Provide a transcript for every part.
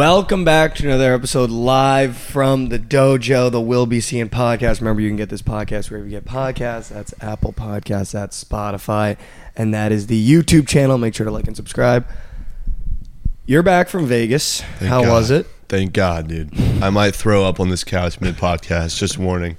Welcome back to another episode live from the dojo, the We'll Be Seein' podcast. Remember, you can get this podcast wherever you get podcasts. That's Apple Podcasts, that's Spotify, and that is the YouTube channel. Make sure to like and subscribe. You're back from Vegas. Thank How God. was it? Thank God, dude. I might throw up on this couch mid podcast. Just warning.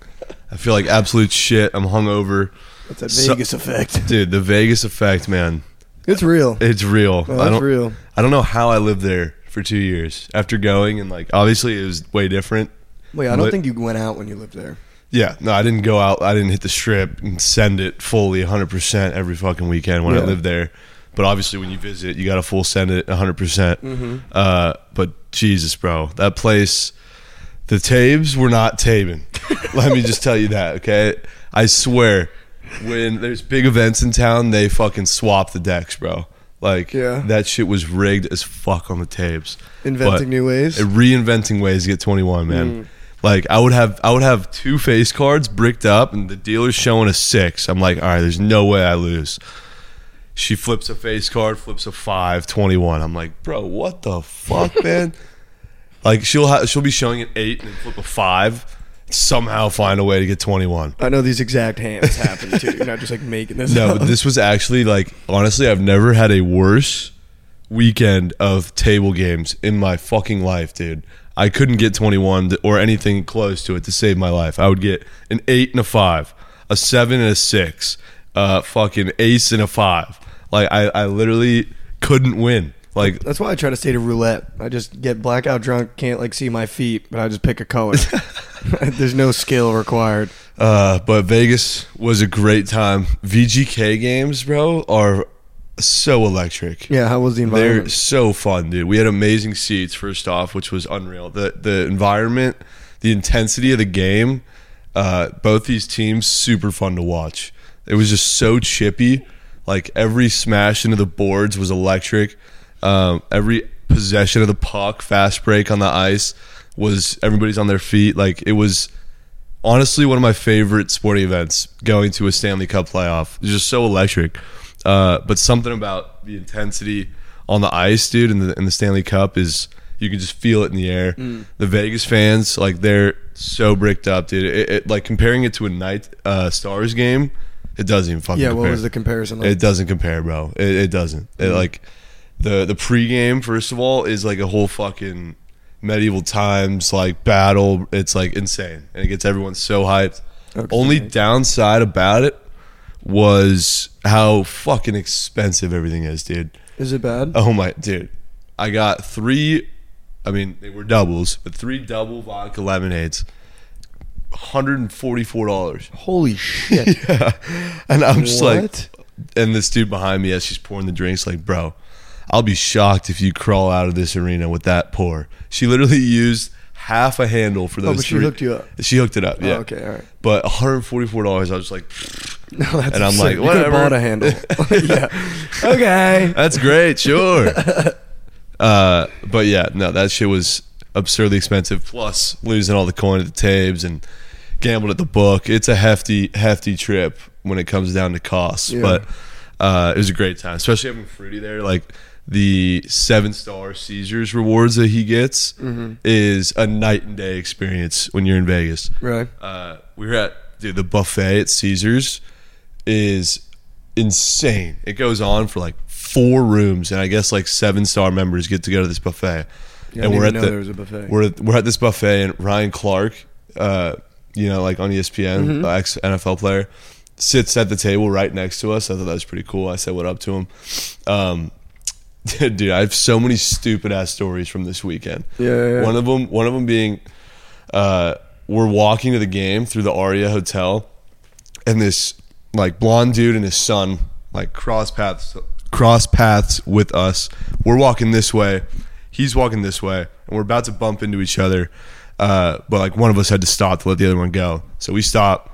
I feel like absolute shit. I'm hungover. It's that So- Vegas effect. Dude, the Vegas effect, man. It's real. It's real. Oh, I don't real. I don't know how I lived there for 2 years after going and like obviously it was way different. Wait, I don't But- think you went out when you lived there. Yeah, no, I didn't go out. I didn't hit the strip and send it fully 100% every fucking weekend when Yeah. I lived there. But obviously, when you visit, you got to full send it 100%. percent Mm-hmm. Uh, but Jesus, bro, that place, the tabes were not tabing. Let me just tell you that, okay? I swear, when there's big events in town, they fucking swap the decks, bro. Like, Yeah. that shit was rigged as fuck on the tapes. Inventing But- new ways. uh, reinventing ways to get 21 man Mm. like i would have i would have two face cards bricked up and the dealer's showing a six i'm like all right there's no way i lose she flips a face card flips a five 21 i'm like bro what the fuck man like she'll ha- she'll be showing an eight and then flip a five somehow find a way to get 21 I know these exact hands happen too. You're not just like making this no up. but this was actually like honestly i've never had a worse weekend of table games in my fucking life dude. I couldn't get 21 or anything close to it to save my life. I would get an 8 and a 5 a 7 and a 6 uh fucking ace and a 5 like i i literally couldn't win like That's why I try to stay to roulette. I just get blackout drunk, can't like see my feet, but I just pick a color. There's no skill required. Uh, but Vegas was a great time. VGK games, bro, are so electric. Yeah, how was the environment? They're so fun, dude. We had amazing seats first off, which was unreal. The the environment, the intensity of the game, uh, both these teams super fun to watch. It was just so chippy. Like every smash into the boards was electric. Um, every possession of the puck, fast break on the ice was everybody's on their feet. Like it was honestly one of my favorite sporting events going to a Stanley Cup playoff. It's just so electric. Uh, but something about the intensity on the ice, dude, in the in the Stanley Cup is you can just feel it in the air. The Vegas fans, like they're so bricked up, dude. It, it, like comparing it to a night uh, Stars game, it doesn't even fucking. Yeah, compare. what was the comparison like? It doesn't compare, bro. It, it doesn't. It, Mm-hmm. like the the pregame, first of all, is like a whole fucking medieval times like battle. It's like insane, and it gets everyone so hyped. Okay. Only downside about it was how fucking expensive everything is, dude. Is it bad? Oh my, dude. I got three. I mean, they were doubles, but three double vodka lemonades. Hundred and forty-four dollars. Holy shit. Yeah. And I'm just like, and this dude behind me as she's pouring the drinks, like, bro, I'll be shocked if you crawl out of this arena with that pour. She literally used half a handle for those. Oh, but she three- hooked you up. She hooked it up, yeah. Oh, okay, all right. But 144 dollars. I was like, No, that's And I'm absurd. like, You whatever. bought a handle. yeah. Okay. that's great, sure. uh, but yeah, no, that shit was absurdly expensive. Plus losing all the coin at the tabes and gambled at the book. It's a hefty, hefty trip when it comes down to costs. Yeah. But uh, it was a great time, especially having Fruity there. Like the seven star Caesars rewards that he gets Mm-hmm. is a night and day experience when you're in Vegas. Right. Uh, we were at dude, the buffet at Caesars is insane. It goes on for like four rooms, and I guess like seven star members get to go to this buffet. Yeah, and we're at know the there was a buffet. we're at, we're at this buffet, and Ryan Clark, uh, you know, like on ESPN, Mm-hmm. ex NFL player, sits at the table right next to us. I thought that was pretty cool. I said what up to him. Um, dude, I have so many stupid ass stories from this weekend. Yeah, yeah, yeah. One of them, one of them being, uh, we're walking to the game through the Aria Hotel, and this like blonde dude and his son like cross paths cross paths with us. We're walking this way, he's walking this way, and we're about to bump into each other. Uh, but like one of us had to stop to let the other one go, so we stop,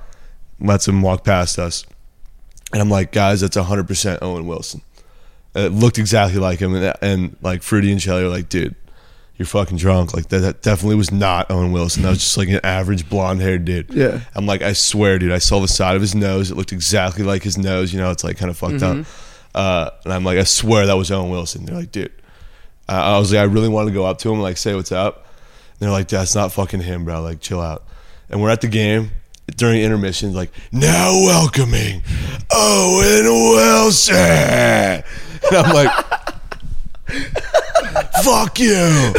lets him walk past us, and I'm like, guys, that's 100 percent Owen Wilson. It looked exactly like him, and, and like Fruity and Shelly were like, dude, you're fucking drunk. Like that, that definitely was not Owen Wilson. That was just like an average blonde haired dude. Yeah. I'm like, I swear, dude, I saw the side of his nose. It looked exactly like his nose. You know, it's like kind of fucked up. Uh, and I'm like, I swear that was Owen Wilson. They're like, dude, I, I was like, I really wanted to go up to him and like say what's up. And they're like, that's not fucking him, bro. Like, chill out. And we're at the game during intermission, like, now welcoming Owen Wilson. And I'm like, fuck you.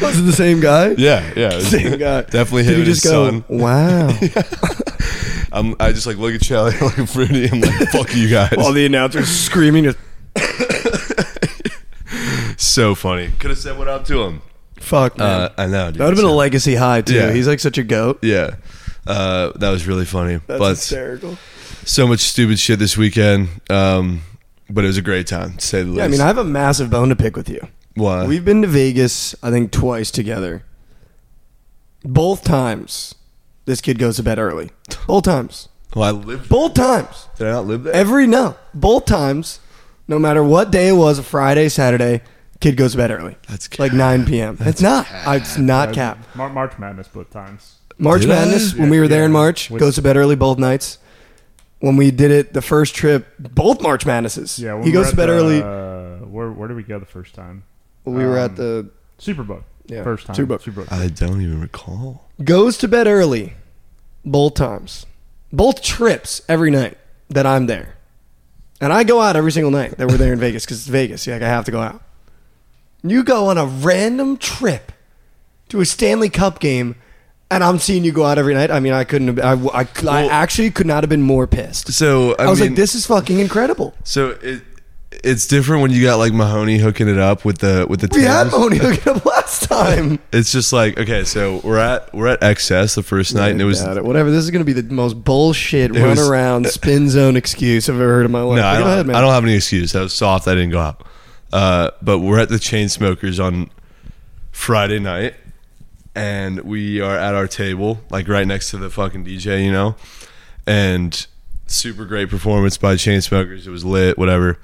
Was it the same guy? Yeah, yeah. Same guy. Definitely Did you and just his go, son. wow? I'm, I just like look at Charlie, look at Fruity. I'm like, fuck you guys. While the announcer's screaming, just, so funny. Could have said what up to him. fuck, man. Uh, I know. Dude. that would have been a legacy high, too. Yeah. He's like such a goat. Yeah. Uh, that was really funny. That's but hysterical. so much stupid shit this weekend. Um, but it was a great time, to say the least. Yeah, I mean, I have a massive bone to pick with you. Why? We've been to Vegas, I think, twice together. Both times, this kid goes to bed early. Both times. well, I lived. Both times. Did I not live there? Every no. Both times, no matter what day it was, a Friday, Saturday, kid goes to bed early. That's like 9 p.m. it's not. It's not cap. Mar- March Madness both times. March Did I? Madness, when we were there in March, goes to bed early both nights. When we did it the first trip, both March Madnesses. Yeah, when he goes to bed the- early. Uh, where where did we go the first time? we were at um, the Superbook. Yeah, first time. Superbook. Superbook. I don't even recall. goes to bed early both times both trips every night that i'm there and i go out every single night that we're there in vegas because it's vegas yeah, like i have to go out you go on a random trip to a stanley cup game and i'm seeing you go out every night i mean i couldn't have i, I, I Well- actually could not have been more pissed So I, i, was mean, like this is fucking incredible So it it's different when you got like Mahoney hooking it up with the with the. we had Mahoney hooking up last time It's just like okay, so we're at we're at XS the first night, and it was it. whatever this is going to be the most bullshit run was- around spin zone excuse i've ever heard in my life No, I don't, ahead. I don't have any excuse. That was soft. I didn't go out. Uh, but we're at the Chainsmokers on Friday night, and we are at our table, like right next to the fucking DJ, you know. And super great performance by Chainsmokers. It was lit, whatever.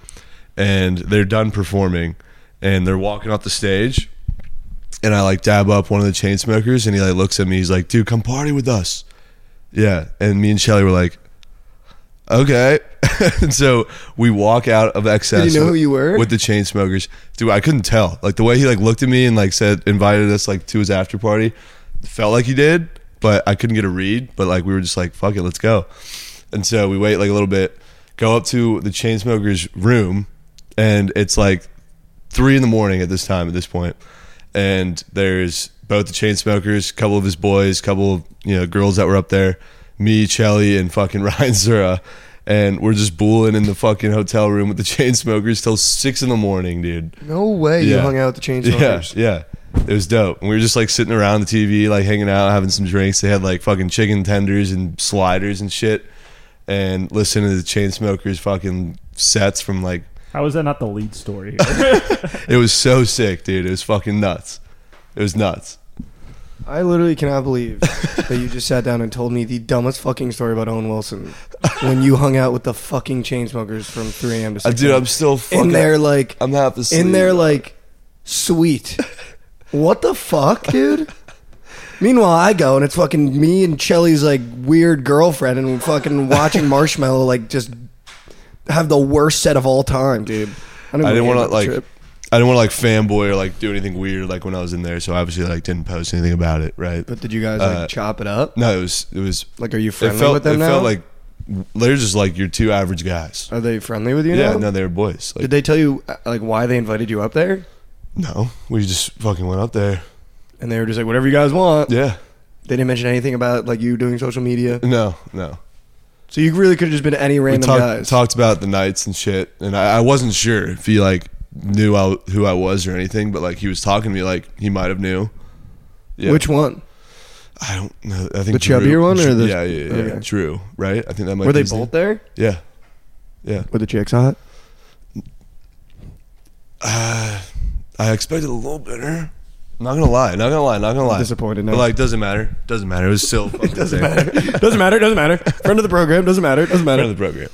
And they're done performing, and they're walking off the stage. And I like dab up one of the Chainsmokers, and he like looks at me. He's like, "Dude, come party with us." Yeah, and me and Shelly were like, okay. and so we walk out of XS. Did he know with, who you were? With the Chainsmokers. Dude, I couldn't tell. Like the way he like looked at me and like said invited us like to his after party. Felt like he did, but I couldn't get a read. But like we were just like, fuck it, let's go. And so we wait like a little bit, go up to the Chainsmokers room, and it's like three in the morning at this time at this point and there's both the Chainsmokers a couple of his boys a couple of you know girls that were up there me Chelly, and fucking ryan zura and we're just booling in the fucking hotel room with the Chainsmokers till six in the morning dude No way you Yeah. hung out with the chain yeah smokers. yeah it was dope and we were just like sitting around the tv like hanging out having some drinks they had like fucking chicken tenders and sliders and shit and listening to the Chainsmokers fucking sets from like How is that not the lead story? Here? it was so sick dude it was fucking nuts it was nuts I literally cannot believe that you just sat down and told me the dumbest fucking story about Owen Wilson when you hung out with the fucking Chainsmokers from 3 a.m. to 6 Uh, dude, I'm still fucking. in their like I'm half asleep. in their like suite. What the fuck, dude? Meanwhile, I go and it's fucking me and Chelly's like weird girlfriend, and fucking watching Marshmello like just have the worst set of all time, dude. I didn't want to to like. I didn't want to like fanboy or like do anything weird like when I was in there. So obviously like didn't post anything about it. Right. But did you guys like Uh, chop it up? No, it was it was. Like, are you It friendly felt with them it now? felt like they're just like your two average guys. Are they friendly with you yeah, now? no, they were boys. Like, Did they tell you uh, like why they invited you up there? no, we just fucking went up there. And they were just like, whatever you guys want. Yeah. They didn't mention anything about like you doing social media. No, no. So you really could have just been any We random talked, guys. talked about the nights and shit, and I, I wasn't sure if he like knew I, who I was or anything, but like he was talking to me like he might have knew. Yeah. Which one? I don't know. I think The Drew- chubbier one or Drew- the- yeah, yeah, yeah, okay. True, right? I think that might Were be they both name. there? Yeah, yeah. Were the chicks hot? Uh, I expected a little better. Not gonna lie, not gonna lie, not gonna lie. Disappointed, no? But like, doesn't matter. Doesn't matter. It was still. It doesn't matter. doesn't matter. Doesn't matter. Friend of the program. Doesn't matter. Doesn't Part matter. of the program.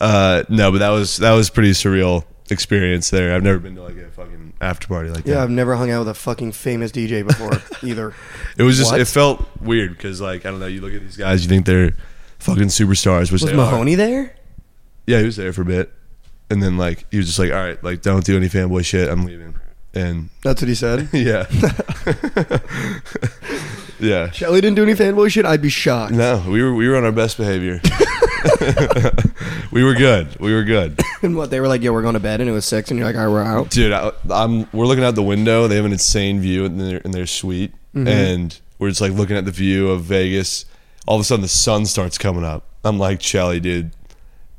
Uh, no, but that was that was pretty surreal experience there. I've never been to like a fucking after party like that. Yeah. I've never hung out with a fucking famous DJ before either. It was just What? it felt weird because like I don't know. You look at these guys, you think they're fucking superstars, which Was they are. Mahoney there? Yeah, he was there for a bit, and then like he was just like, all right, like don't do any fanboy shit. I'm leaving. And That's what he said. yeah, yeah. Shelly didn't do any fanboy shit. I'd be shocked. No, we were we were on our best behavior. we were good. We were good, And what they were like, yeah, we're going to bed, and it was six, and you're like, all right, we're out. dude. I, I'm we're looking out the window. They have an insane view in their in their suite, mm-hmm. and we're just like looking at the view of Vegas. All of a sudden, the sun starts coming up. I'm like, Shelly, dude,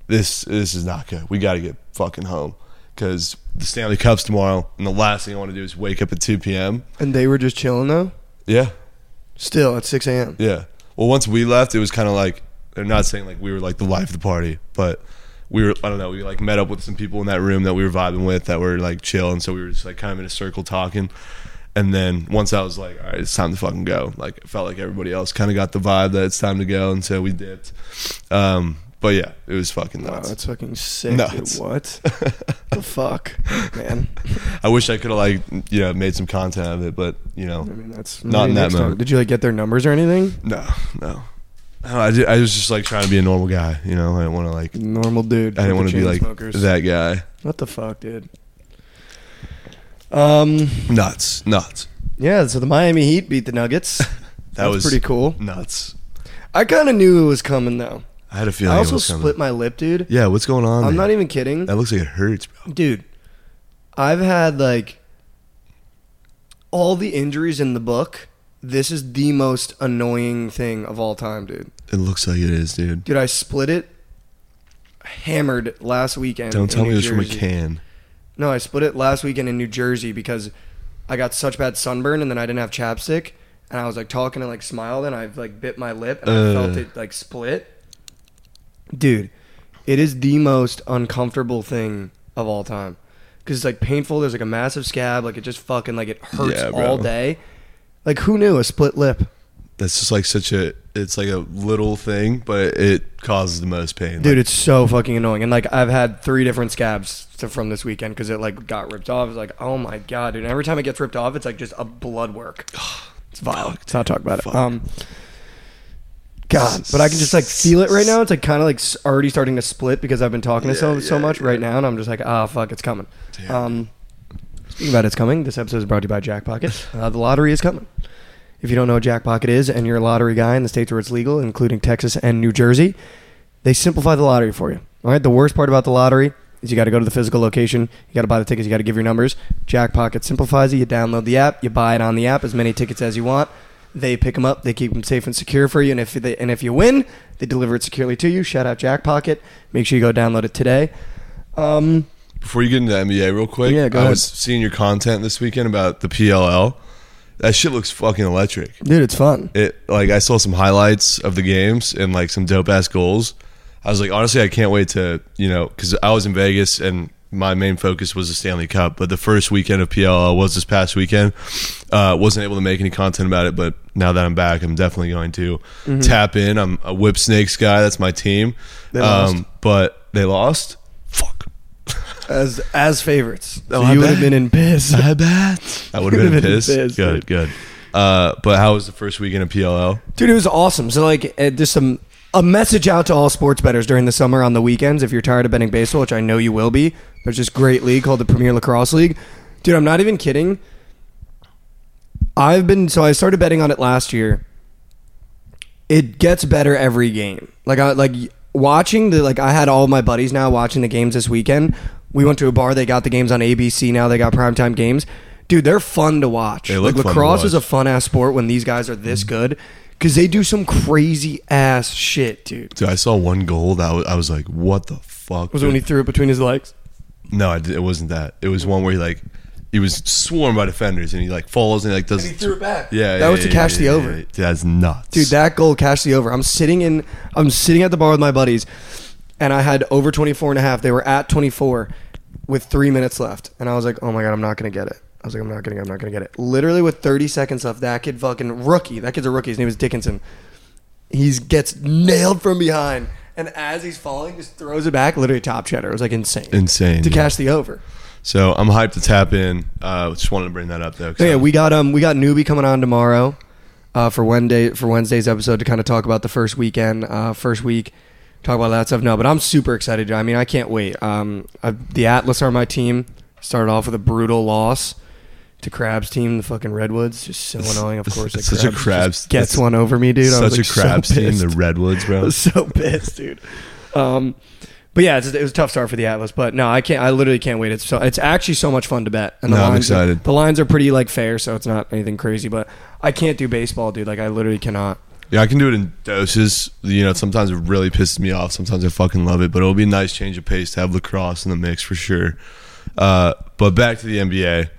this this is not good. We got to get fucking home because the Stanley Cup's tomorrow, and the last thing I want to do is wake up at 2 p.m. And they were just chilling though. Yeah, Still at six a.m. Yeah. Well, once we left, it was kind of like they're not saying like we were like the life of the party, but we were I don't know we like met up with some people in that room that we were vibing with that were like chill, and so we were just like kind of in a circle talking. And then once I was like, all right, it's time to fucking go. Like it felt like everybody else kind of got the vibe that it's time to go, and so we dipped. Um, but yeah, it was fucking Wow, nuts. that's fucking sick. Nuts. Dude. What the fuck, man? I wish I could have like you know made some content of it, but you know, I mean, that's Not in that next time. Did you like get their numbers or anything? no, no. No, I, did, I was just like trying to be a normal guy, you know. I didn't want to like, Normal dude. I didn't want to be like Chainsmokers. that guy. What the fuck, dude? Um. Nuts, nuts. Yeah. So the Miami Heat beat the Nuggets. That That's was pretty cool. Nuts. I kind of knew it was coming though. I had a feeling. I also split my lip, dude. Yeah, what's going on? I'm there? not even kidding, That looks like it hurts, bro. dude. I've had like all the injuries in the book. This is the most annoying thing of all time, dude. It looks like it is, dude. Dude, I split it, hammered last weekend. Don't tell me New it was from a Jersey. can. No, I split it last weekend in New Jersey because I got such bad sunburn and then I didn't have chapstick and I was like talking and like smiled and I like bit my lip and I Uh. felt it like split. Dude, it is the most uncomfortable thing of all time because it's like painful. There's like a massive scab, like it just fucking like it hurts Yeah, bro. all day. Like who knew a split lip, That's just like such a. It's like a little thing, but it causes the most pain. dude? It's so fucking annoying. And like I've had three different scabs to, from this weekend because it like got ripped off. It's like oh my god, dude! And every time it gets ripped off, it's like just a blood work. It's vile. Let's not talk about it. Um, God, but I can just like feel it right now. It's like kind of like already starting to split because I've been talking to so Yeah, so yeah, much right now, and I'm just like, ah, fuck, it's coming. Damn. Um, speaking about it's coming, this episode is brought to you by Jackpocket. Uh, the lottery is coming. If you don't know what Jackpocket is, and you're a lottery guy in the states where it's legal, including Texas and New Jersey, they simplify the lottery for you. All right. The worst part about the lottery is you got to go to the physical location. You got to buy the tickets. You got to give your numbers. Jackpocket simplifies it. You download the app. You buy it on the app. As many tickets as you want. They pick them up. They keep them safe and secure for you. And if they, and if you win, they deliver it securely to you. Shout out Jackpocket. Make sure you go download it today. Um, Before you get into the NBA, real quick, Yeah, go I ahead. was seeing your content this weekend about the PLL. That shit looks fucking electric. dude, it's fun. It like I saw some highlights of the games and like some dope ass goals. I was like, honestly, I can't wait to you know because I was in Vegas and my main focus was the Stanley Cup. But the first weekend of PLL was this past weekend. Uh, wasn't able to make any content about it, but now that I'm back, I'm definitely going to Mm-hmm. tap in. I'm a Whipsnakes guy. That's my team. Um, They lost. but they lost. Fuck. As as favorites. So Oh, you would have been in piss. I bet. I would have been been pissed. pissed, Good, good. Uh, but how was the first weekend of PLL? Dude, it was awesome. So like, uh, just some a message out to all sports bettors during the summer on the weekends. If you're tired of betting baseball, which I know you will be, there's this great league called the Premier Lacrosse League. Dude, I'm not even kidding. I've been so I started betting on it last year. It gets better every game. Like I like watching the like I had all my buddies now watching the games this weekend. We went to a bar. They got the games on ABC now. They got primetime games. Dude, they're fun to watch. They like look fun to lacrosse is a watch. fun ass sport when these guys are this mm-hmm. good because they do some crazy ass shit, dude. Dude, I saw one goal that was, I was like, "What the fuck?" Was it when he threw it between his legs? no, I did- it wasn't that. It was one where he like he was swarmed by defenders and he like falls and he like does. And he threw it back. Yeah, That yeah, was to yeah, cash yeah, the yeah, over. yeah. Dude, that's nuts, Dude, that goal cashed the over. I'm sitting in I'm sitting at the bar with my buddies and I had over 24 and a half. They were at 24 with 3 minutes left. And I was like, "Oh my god, I'm not going to get it." I was like, "I'm not going to I'm not going to get it." Literally with 30 seconds left, that kid fucking rookie. That kid's a rookie. His name is Dickinson. He gets nailed from behind and as he's falling just throws it back, literally top cheddar. It was like insane. insane. to yeah. cash the over. So I'm hyped to tap in. Uh, just wanted to bring that up though. Yeah, we got um we got newbie coming on tomorrow, uh, for Wednesday for Wednesday's episode to kind of talk about the first weekend, uh, first week. talk about that stuff. No, but I'm super excited. I mean, I can't wait. Um, I, the Atlas are my team. Started off with a brutal loss to Crabs team, the fucking Redwoods. Just so annoying. Of course, like, Such a Crabs- gets one over me, dude. I was, Such like, a crabs so team, the. Redwoods, I bro. was so pissed, dude. Um, but yeah, it's, it was a tough start for the Atlas. But no, I can't. I literally can't wait. It's so it's actually so much fun to bet. And the No, I'm lines are- excited. the lines are pretty like fair, so it's not anything crazy. But I can't do baseball, dude. Like I literally cannot. Yeah, I can do it in doses. You know, sometimes it really pisses me off. Sometimes I fucking love it. But it'll be a nice change of pace to have lacrosse in the mix for sure. Uh, but back to the NBA.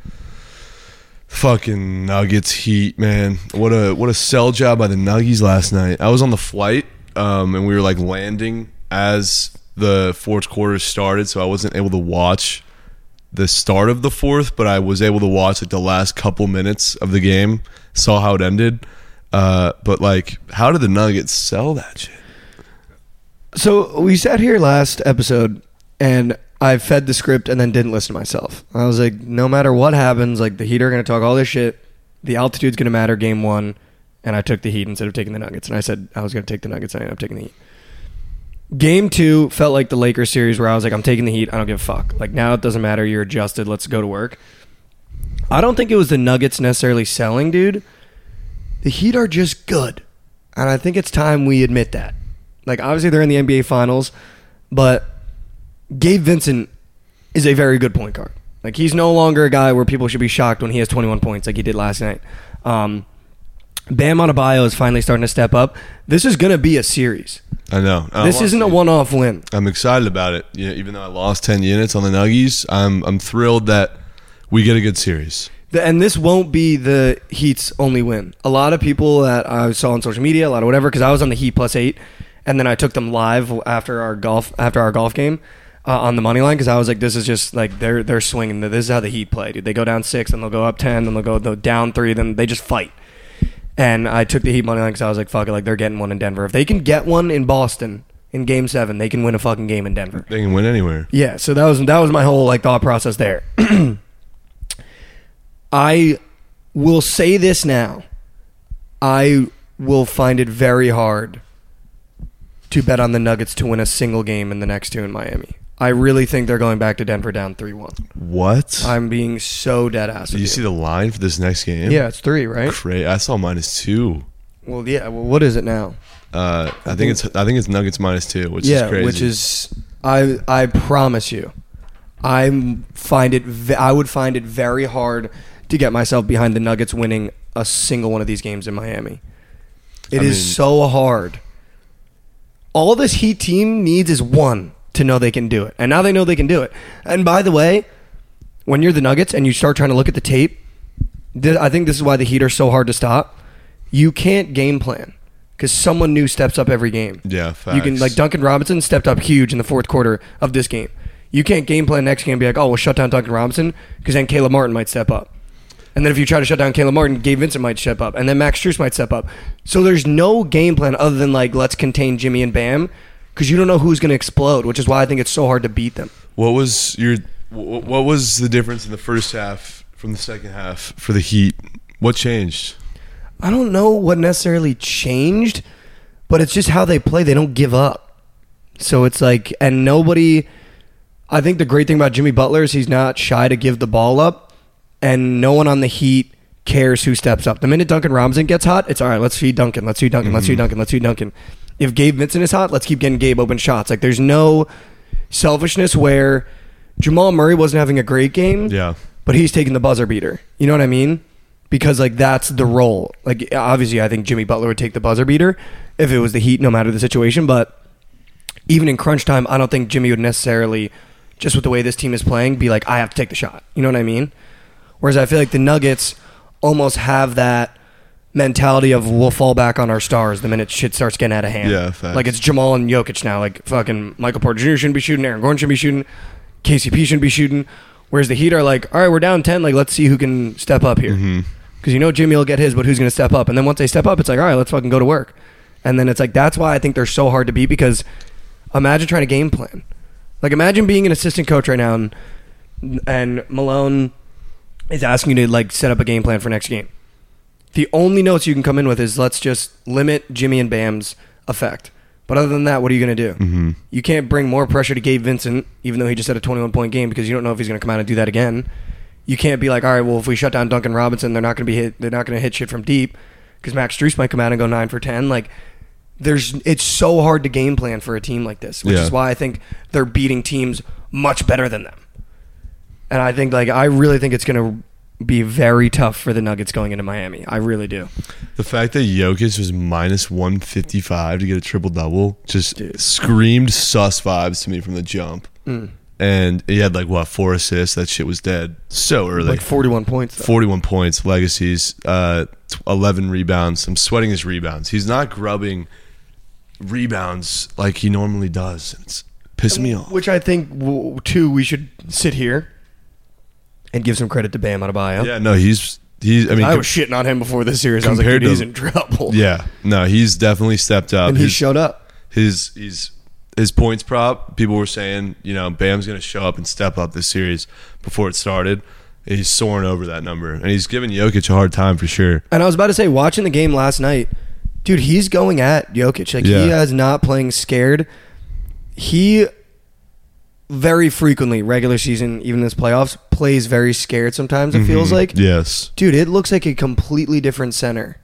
Fucking Nuggets Heat, man. What a what a sell job by the Nuggies last night. I was on the flight, um, and we were like landing as the fourth quarter started, so I wasn't able to watch the start of the fourth, but I was able to watch like the last couple minutes of the game. Saw how it ended. Uh, but like, how did the Nuggets sell that shit? So we sat here last episode, and I fed the script and then didn't listen to myself. I was like, no matter what happens, like the Heat are going to talk all this shit. The altitude's going to matter. Game one, and I took the Heat instead of taking the Nuggets. And I said I was going to take the Nuggets, and I ended up taking the Heat. Game two felt like the Lakers series where I was like, I'm taking the Heat. I don't give a fuck. Like now it doesn't matter. You're adjusted. Let's go to work. I don't think it was the Nuggets necessarily selling, dude. The Heat are just good. And I think it's time we admit that. Like obviously they're in the NBA finals, but Gabe Vincent is a very good point guard. Like he's no longer a guy where people should be shocked when he has 21 points like he did last night. Um, Bam Adebayo is finally starting to step up. This is going to be a series. I know. I this isn't a one-off win. I'm excited about it. You know, even though I lost ten units on the Nuggies, I'm I'm thrilled that we get a good series. The- and this won't be the Heat's only win. A lot of people that I saw on social media, a lot of whatever, because I was on the Heat plus eight, and then I took them live after our golf after our golf game uh, on the money line because I was like, this is just like they're they're swinging. This is how the Heat play, dude. They go down six, and they'll go up ten, then they'll go they'll down three, then they just fight. And I took the Heat money line because I was like, fuck it, like they're getting one in Denver. If they can get one in Boston in Game Seven, they can win a fucking game in Denver. They can win anywhere. Yeah, so that was that was my whole like thought process there. I will say this now. I will find it very hard to bet on the Nuggets to win a single game in the next two in Miami. I really think they're going back to Denver down 3-1. What? I'm being so dead ass. Did with you see the line for this next game? Yeah, it's 3, right? Cra- I saw minus two. Well, yeah, well what is it now? Uh, I think it's I think it's Nuggets minus two, which yeah, is crazy. which is I I promise you, I find it I would find it very hard to get myself behind the Nuggets winning a single one of these games in Miami. It is I mean- so hard. All this Heat team needs is one to know they can do it, and now they know they can do it. And by the way, when you're the Nuggets and you start trying to look at the tape, th- I think this is why the Heat are so hard to stop. You can't game plan because someone new steps up every game. yeah, facts. You can like Duncan Robinson stepped up huge in the fourth quarter of this game. You can't game plan next game and be like, oh, we'll shut down Duncan Robinson because then Caleb Martin might step up. And then if you try to shut down Caleb Martin, Gabe Vincent might step up, and then Max Strus might step up. So there's no game plan other than like let's contain Jimmy and Bam because you don't know who's going to explode, which is why I think it's so hard to beat them. What was your what was the difference in the first half from the second half for the Heat? What changed? I don't know what necessarily changed, but it's just how they play. They don't give up. So it's like, and nobody. I think the great thing about Jimmy Butler is he's not shy to give the ball up, and no one on the Heat cares who steps up. The minute Duncan Robinson gets hot, it's all right. Let's feed Duncan. Let's feed Duncan. Let's feed mm-hmm. Duncan. Let's feed Duncan. If Gabe Vincent is hot, let's keep getting Gabe open shots. Like there's no selfishness where Jamal Murray wasn't having a great game Yeah, but he's taking the buzzer beater. You know what I mean? Because like that's the role. Like obviously, I think Jimmy Butler would take the buzzer beater if it was the Heat, no matter the situation. But even in crunch time, I don't think Jimmy would necessarily, just with the way this team is playing, be like, I have to take the shot. You know what I mean? Whereas I feel like the Nuggets almost have that mentality of we'll fall back on our stars the minute shit starts getting out of hand. Yeah, facts. like it's Jamal and Jokic now. Like fucking Michael Porter Jr. shouldn't be shooting, Aaron Gordon shouldn't be shooting, KCP shouldn't be shooting. Whereas the Heat are like, all right, we're down ten. Like let's see who can step up here. Mm-hmm. Because you know Jimmy will get his, but who's going to step up? And then once they step up, it's like, all right, let's fucking go to work. And then it's like that's why I think they're so hard to beat because imagine trying to game plan. Like imagine being an assistant coach right now and, and Malone is asking you to like set up a game plan for next game. The only notes you can come in with is let's just limit Jimmy and Bam's effect. But other than that, what are you going to do? hmm You can't bring more pressure to Gabe Vincent, even though he just had a 21 point game, because you don't know if he's going to come out and do that again. You can't be like, all right, well, if we shut down Duncan Robinson, they're not going to be hit. They're not going to hit shit from deep, because Max Strus might come out and go nine for 10. Like, there's it's so hard to game plan for a team like this, which Yeah. is why I think they're beating teams much better than them. And I think, like, I really think it's going to be very tough for the Nuggets going into Miami. I really do. The fact that Jokic was minus 155 to get a triple double just Dude. screamed sus vibes to me from the jump. Mm. And he had like what four assists. That shit was dead so early. Like 41 points. Though. 41 points, legacies, uh, 11 rebounds. I'm sweating his rebounds. He's not grubbing rebounds like he normally does. It's pissing me off. Which I think, too, we should sit here and give some credit to Bam Adebayo. Yeah, no, he's he's. I mean, I was shitting on him before this series. I was like, compared dude, he's in trouble. yeah, no, he's definitely stepped up. and he showed up. his he's his points prop. People were saying, you know, Bam's going to show up and step up this series before it started. He's soaring over that number, and he's giving Jokic a hard time for sure. And I was about to say, watching the game last night, dude, he's going at Jokic. Like he is not playing scared. He very frequently, regular season, even this playoffs, plays very scared. Sometimes it feels Mhm. like, yes, dude, it looks like a completely different center.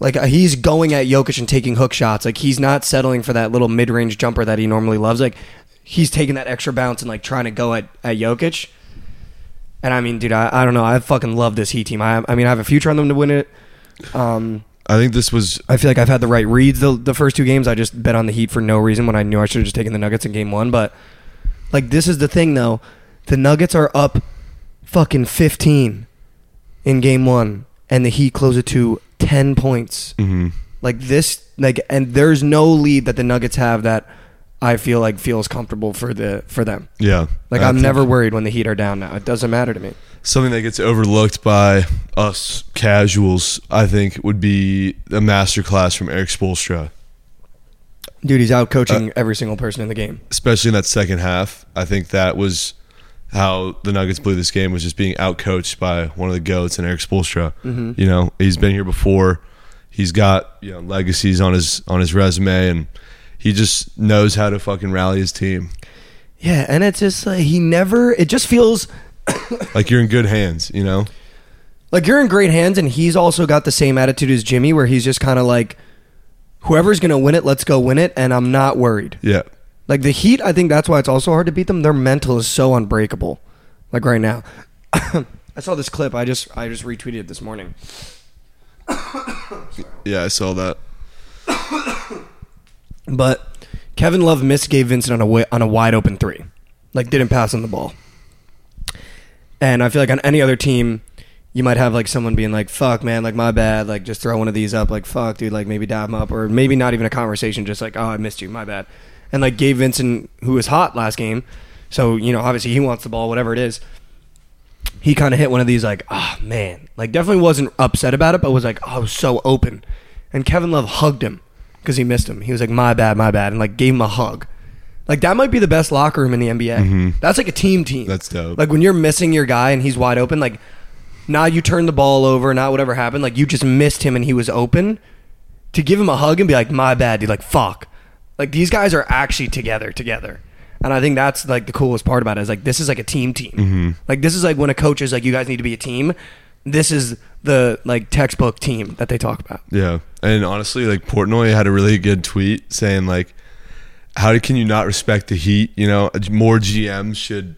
Like uh, he's going at Jokic and taking hook shots. Like he's not settling for that little mid-range jumper that he normally loves. Like he's taking that extra bounce and like trying to go at at Jokic. And I mean, dude, I, I don't know. I fucking love this Heat team. I I mean, I have a future on them to win it. Um, I think this was I feel like I've had the right reads the the first two games. I just bet on the Heat for no reason when I knew I should have just taken the Nuggets in game one. But like this is the thing though, the Nuggets are up fucking fifteen in game one, and the Heat close it to ten points. mhm. Like this, like and there's no lead that the Nuggets have that I feel like feels comfortable for the for them. yeah. Like I'm never worried when the Heat are down now. It doesn't matter to me. something that gets overlooked by us casuals. I think would be a masterclass from Erik Spoelstra, Dude, he's out coaching every single person in the game. especially in that second half. I think that was how the Nuggets blew this game was just being outcoached by one of the goats and Erik Spoelstra. Mhm. You know, he's been here before. He's got you know legacies on his on his resume, and he just knows how to fucking rally his team. Yeah, and it's just like he never. It just feels Like you're in good hands. You know. like you're in great hands, and he's also got the same attitude as Jimmy, where he's just kind of like, whoever's gonna win it, let's go win it, and I'm not worried. Yeah. Like the Heat, I think that's why it's also hard to beat them. Their mental is so unbreakable. Like right now, I saw this clip. I just I just retweeted it this morning. Yeah, I saw that. But Kevin Love missed Gabe Vincent on a wi- on a wide open three, like didn't pass on the ball. And I feel like on any other team, you might have like someone being like, "Fuck, man, like my bad, like just throw one of these up, like fuck, dude, like maybe dab him up, or maybe not even a conversation, just like, oh, I missed you, my bad." And like Gabe Vincent, who was hot last game, so you know obviously he wants the ball, whatever it is. He kind of hit one of these like, oh man, like definitely wasn't upset about it, but was like, oh, I was so open. And Kevin Love hugged him because he missed him. He was like, my bad, my bad, and like gave him a hug. Like that might be the best locker room in the NBA. Mhm. That's like a team team. That's dope. Like when you're missing your guy and he's wide open, like now you turn the ball over, not whatever happened, like you just missed him and he was open. To give him a hug and be like, my bad, dude, like fuck. Like these guys are actually together, together. And I think that's like the coolest part about it is like this is like a team team. Mhm. Like this is like when a coach is like, you guys need to be a team. This is the like textbook team that they talk about. Yeah, and honestly, like Portnoy had a really good tweet saying like, "How can you not respect the Heat? You know, more GMs should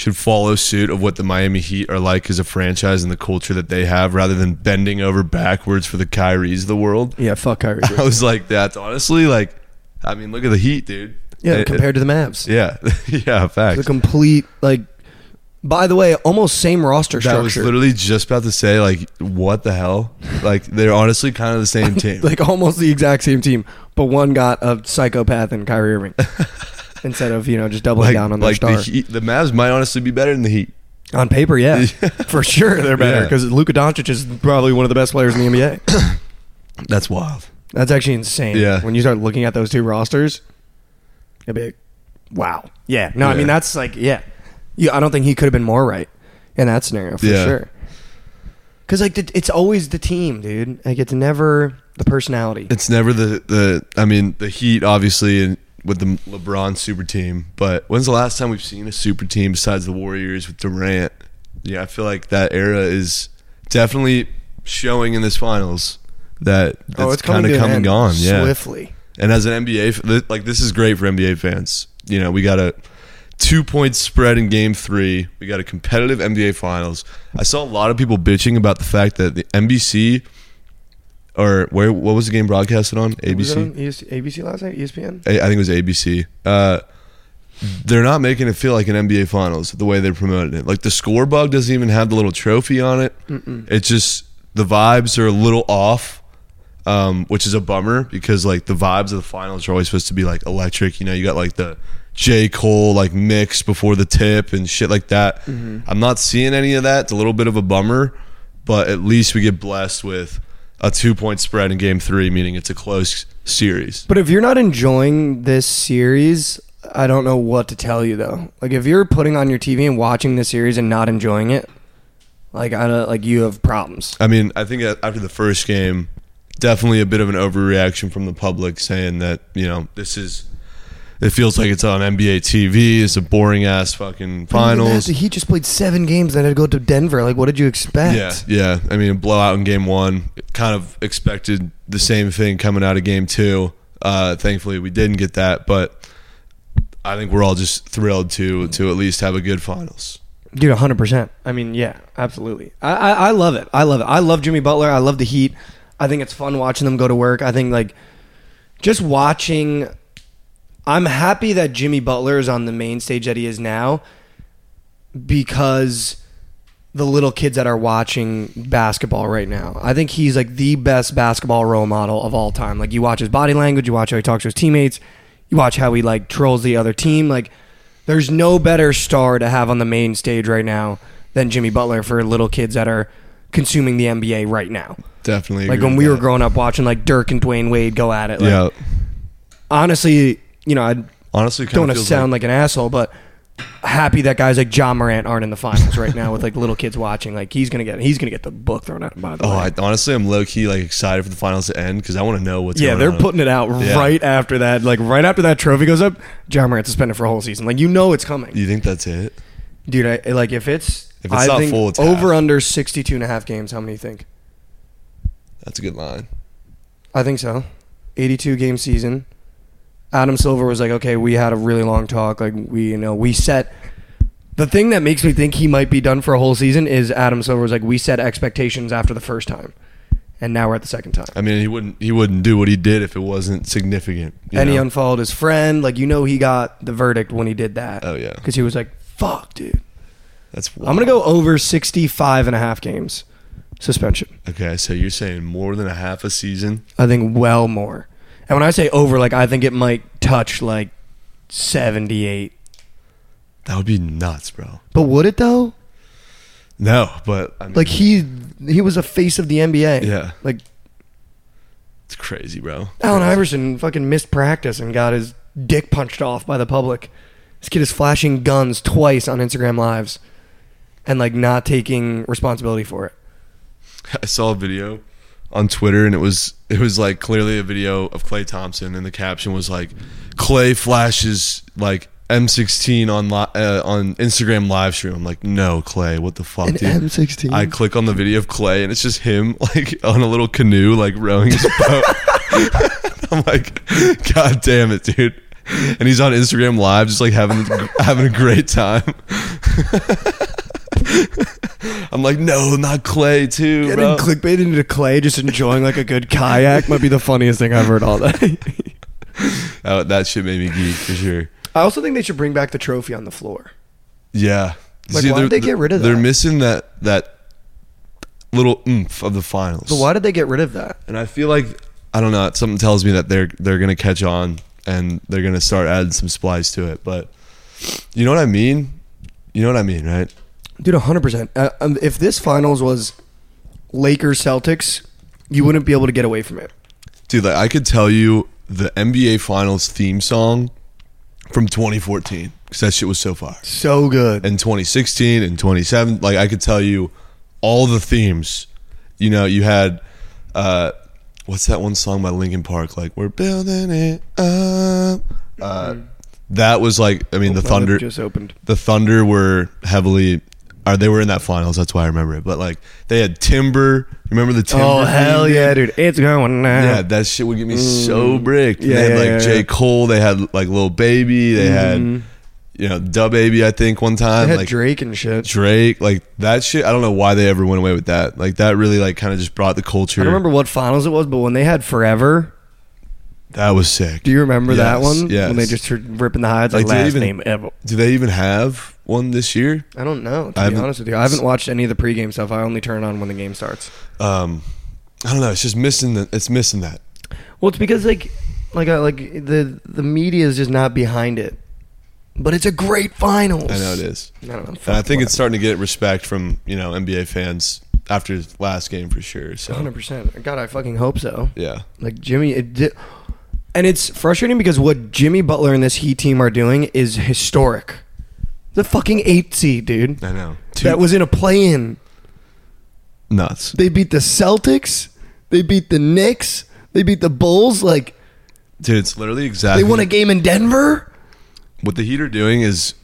should follow suit of what the Miami Heat are like as a franchise and the culture that they have, rather than bending over backwards for the Kyries of the world." Yeah, fuck Kyrie. I was like, "That's honestly like, I mean, look at the Heat, dude. yeah, It- compared to the Mavs. yeah, yeah, facts. The complete like by the way, almost same roster That was literally just about to say like, what the hell? Like they're honestly kind of the same team. like almost the exact same team, but one got a psychopath in Kyrie Irving instead of you know just doubling like, down on their like star. the Heat, the Mavs might honestly be better than the Heat. on paper, yeah, for sure they're better Yeah. because Luka Doncic is probably one of the best players in the NBA. That's wild. That's actually insane. Yeah. when you start looking at those two rosters, it'd be like, wow. Yeah, no, I mean that's like yeah, yeah. I don't think he could have been more right in that scenario for Yeah. sure. Because like the, it's always the team, dude. Like it's never the personality. It's never the the. I mean, the Heat obviously and with the LeBron super team. But when's the last time we've seen a super team besides the Warriors with Durant? Yeah, I feel like that era is definitely showing in this finals that oh, it's kind of an come and gone. Yeah, swiftly. And as an NBA, like this is great for NBA fans. You know, we got a two point spread in Game Three. We got a competitive NBA Finals. I saw a lot of people bitching about the fact that the NBC or where what was the game broadcasted on Was it ABC? on ES- ABC last night? ESPN. I I think it was ABC. Uh, they're not making it feel like an NBA Finals the way they're promoting it. Like the score bug doesn't even have the little trophy on it. It's just the vibes are a little off, um, which is a bummer because like the vibes of the finals are always supposed to be like electric. You know, you got like the J Cole like mix before the tip and shit like that. I'm not seeing any of that. It's a little bit of a bummer, but at least we get blessed with a two point spread in Game Three, meaning it's a close series. But if you're not enjoying this series, I don't know what to tell you though. Like if you're putting on your TV and watching the series and not enjoying it, like I don't, like you have problems. I mean, I think after the first game, definitely a bit of an overreaction from the public saying that, you know, this is, it feels like it's on NBA TV. It's a boring ass fucking Even that, finals. the Heat just played seven games, then had to go to Denver. Like, what did you expect? Yeah, yeah. I mean, a blowout in game one. Kind of expected the same thing coming out of game two. Uh, thankfully, we didn't get that, but I think we're all just thrilled to to at least have a good finals. Dude, hundred percent. I mean, yeah, absolutely. I, I I love it. I love it. I love Jimmy Butler. I love the Heat. I think it's fun watching them go to work. I think like just watching. I'm happy that Jimmy Butler is on the main stage that he is now, because the little kids that are watching basketball right now. I think he's like the best basketball role model of all time. Like you watch his body language, you watch how he talks to his teammates, you watch how he like trolls the other team. Like there's no better star to have on the main stage right now than Jimmy Butler for little kids that are consuming the NBA right now. Definitely. Like when we were growing up watching like Dirk and Dwyane Wade go at it. Like, yeah. Honestly, you know, I honestly don't want to sound like, like an asshole, but happy that guys like Ja Morant aren't in the finals right now with like little kids watching. Like he's gonna get he's gonna get the book thrown at him by the Oh, way. I, honestly, I'm low key like excited for the finals to end because I want to know what's yeah, they're on. putting it out Yeah. right after that. Like right after that trophy goes up, Ja Morant suspended for a whole season. Like you know it's coming. You think that's it? Dude, I, like if it's, If it's I not full, it's over half. under 62 and a half games. How many do you think? That's a good line. I think so. 82 game season. Adam Silver was like, okay, we had a really long talk. Like we, you know, we set. The thing that makes me think he might be done for a whole season is Adam Silver was like, we set expectations after the first time, and now we're at the second time. I mean, he wouldn't he wouldn't do what he did if it wasn't significant. and he unfollowed his friend. Like you know, he got the verdict when he did that. Oh, yeah. because he was like, "Fuck, dude." That's I'm gonna go over 65 and a half games suspension. Okay, so you're saying more than a half a season? I think well more. And when I say over, like I think it might touch like 78. That would be nuts, bro. But would it though? No, but I mean, Like he he was a face of the NBA. yeah, Like it's crazy, bro. Allen Crazy. Iverson fucking missed practice and got his dick punched off by the public. This kid is flashing guns twice on Instagram lives and like not taking responsibility for it. I saw a video on Twitter and it was it was like clearly a video of Klay Thompson and the caption was like Klay flashes like M16 on li- uh, on Instagram live stream. I'm like, no, Klay, what the fuck, An dude? M16. I click on the video of Klay and it's just him like on a little canoe like rowing his boat. I'm like, God damn it, dude. And he's on Instagram live just like having having a great time. I'm like, no, not Klay too, Getting bro. clickbaited into Klay just enjoying like a good kayak might be the funniest thing I've heard all day. Oh, that shit made me geek for sure. I also think they should bring back the trophy on the floor. Yeah. Like, why did they get rid of that? They're missing that that little oomph of the finals. But why did they get rid of that? And I feel like I don't know. Something tells me that they're they're gonna catch on and they're gonna start adding some splice to it. But you know what I mean? You know what I mean, right? Dude, 100%. Uh, um, if this finals was Lakers Celtics, you wouldn't be able to get away from it. Dude, like I could tell you the NBA Finals theme song from 2014 because that shit was so fire. So good. And 2016 and 27, like I could tell you all the themes you know, you had uh, what's that one song by Linkin Park? Like we're building it up. Uh, that was like, I mean, the Thunder, just opened. the Thunder were heavily. Or they were in that finals. That's why I remember it. But like they had Timber. Remember the Timber? Oh hell dude? yeah, dude! It's going now. Yeah, that shit would get me so bricked. Yeah, they had like yeah, J. Cole. They had like Lil Baby. They Mhm. had you know Dub Baby. I think one They time had like Drake and shit. Drake. Like that shit. I don't know why they ever went away with that. Like that really like kind of just brought the culture. I don't remember what finals it was, but when they had Forever, That was sick. do you remember that one? yes. When they just started ripping the hides like, Like, did last even- name ever. Do they even have one this year? I don't know. To I be haven't- honest with you, I haven't watched any of the pregame stuff. I only turn on when the game starts. Um, I don't know. It's just missing. The, it's missing that. Well, it's because like, like, I, like the the media is just not behind it. But it's a great finals. I know it is. I don't know. And I think it's starting to get respect from you know NBA fans after last game for sure. So hundred percent. God, I fucking hope so. yeah, Like Jimmy, it and it's frustrating because what Jimmy Butler and this Heat team are doing is historic. The fucking eight seed, dude. I know. that was in a play-in. nuts. They beat the Celtics. They beat the Knicks. They beat the Bulls. Like Dude, it's literally exactly they won a game in Denver. what the Heat are doing is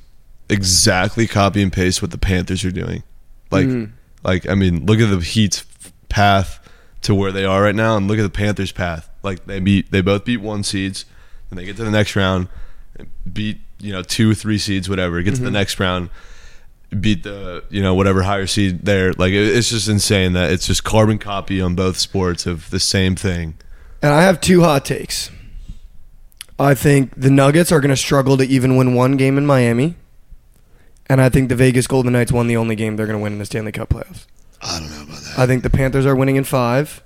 exactly copy and paste what the Panthers are doing. Like, Mm. like I mean, look at the Heat's path to where they are right now, and look at the Panthers' path. Like they beat, they both beat one seeds, and they get to the next round, and beat you know two, three seeds, whatever. Get to Mm-hmm. the next round, beat the you know whatever higher seed there. Like it, it's just insane that it's just carbon copy on both sports of the same thing. And I have two hot takes. I think the Nuggets are going to struggle to even win one game in Miami. And I think the Vegas Golden Knights won the only game they're going to win in the Stanley Cup playoffs. I don't know about that. I think the Panthers are winning in 5.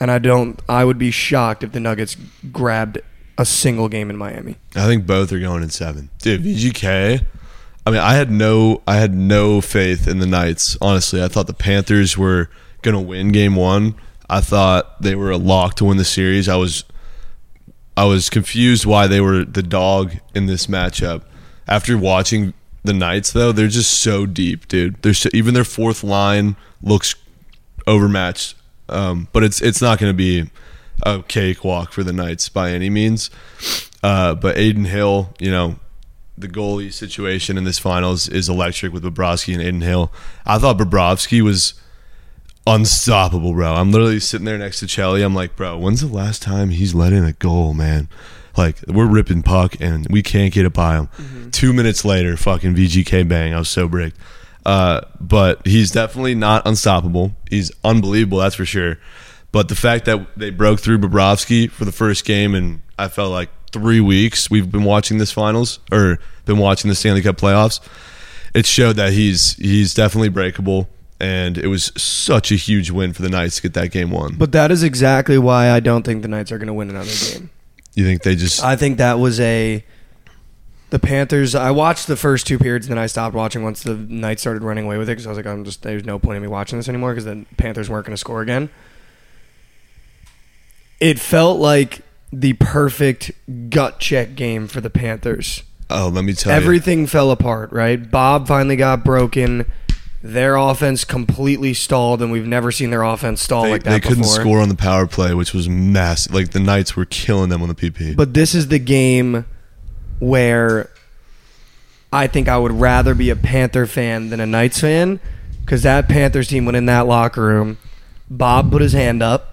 And I don't I would be shocked if the Nuggets grabbed a single game in Miami. I think both are going in seven. Dude, VGK. I mean, I had no, I had no faith in the Knights. Honestly, I thought the Panthers were gonna win Game One. I thought they were a lock to win the series. I was, I was confused why they were the dog in this matchup. After watching the Knights, though, they're just so deep, dude. They're so, even their fourth line looks overmatched. Um, but it's it's not going to be a cakewalk for the Knights by any means. Uh, but Adin Hill, you know, the goalie situation in this finals is electric with Bobrovsky and Adin Hill. I thought Bobrovsky was unstoppable, bro. I'm literally sitting there next to Chelly. I'm like, bro, when's the last time he's let in a goal, man? Like we're ripping puck and we can't get it by him. Two minutes later, fucking VGK bang. I was so bricked. Uh, but he's definitely not unstoppable. He's unbelievable, that's for sure. But the fact that they broke through Bobrovsky for the first game, and I felt like three weeks we've been watching this finals or been watching the Stanley Cup playoffs. It showed that he's he's definitely breakable, and it was such a huge win for the Knights to get that game won. But that is exactly why I don't think the Knights are going to win another game. You think they just I think that was a the Panthers. I watched the first two periods, and then I stopped watching once the Knights started running away with it because I was like, I'm just there's no point in me watching this anymore because the Panthers weren't going to score again. It felt like the perfect gut check game for the Panthers. oh let me tell you Everything fell apart, right? Bob finally got broken. Their offense completely stalled, and we've never seen their offense stall they, like that they couldn't before. score on the power play, which was massive. Like the Knights were killing them on the PP. But this is the game where I think I would rather be a Panther fan than a Knights fan because that Panthers team went in that locker room. Bob put his hand up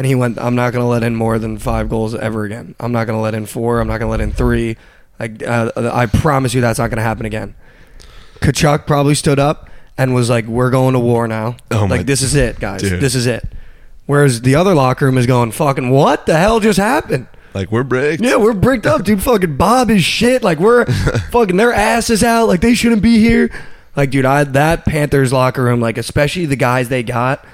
and he went, I'm not going to let in more than five goals ever again. I'm not going to let in four. I'm not going to let in three. Like, uh, I promise you that's not going to happen again. Tkachuk probably stood up and was like, We're going to war now. Oh my- like, this is it, guys. Dude. This is it. Whereas the other locker room is going, Fucking, what the hell just happened? like we're bricked. Yeah, we're bricked up, dude. Fucking Bob is shit. Like we're fucking their asses out. Like they shouldn't be here. Like, dude, I that Panthers locker room, like especially the guys they got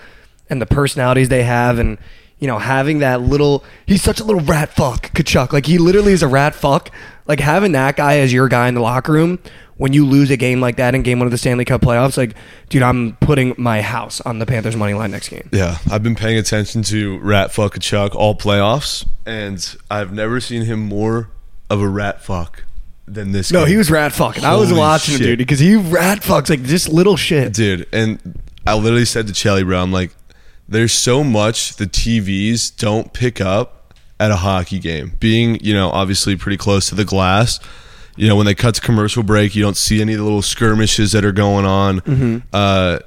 and the personalities they have, and you know having that little. He's such a little rat fuck, Tkachuk. Like he literally is a rat fuck. Like having that guy as your guy in the locker room when you lose a game like that in game one of the Stanley Cup playoffs, like, dude, I'm putting my house on the Panthers money line next game. Yeah, I've been paying attention to Rat Fuck Chuck all playoffs, and I've never seen him more of a rat fuck than this. No, game. he was rat fucking. I was Holy watching him, dude, because he rat fucks like just little shit. dude. And I literally said to Chelly, bro, I'm like, there's so much the TVs don't pick up at a hockey game. Being, you know, obviously pretty close to the glass. You know, when they cut to commercial break, you don't see any of the little skirmishes that are going on. Uh,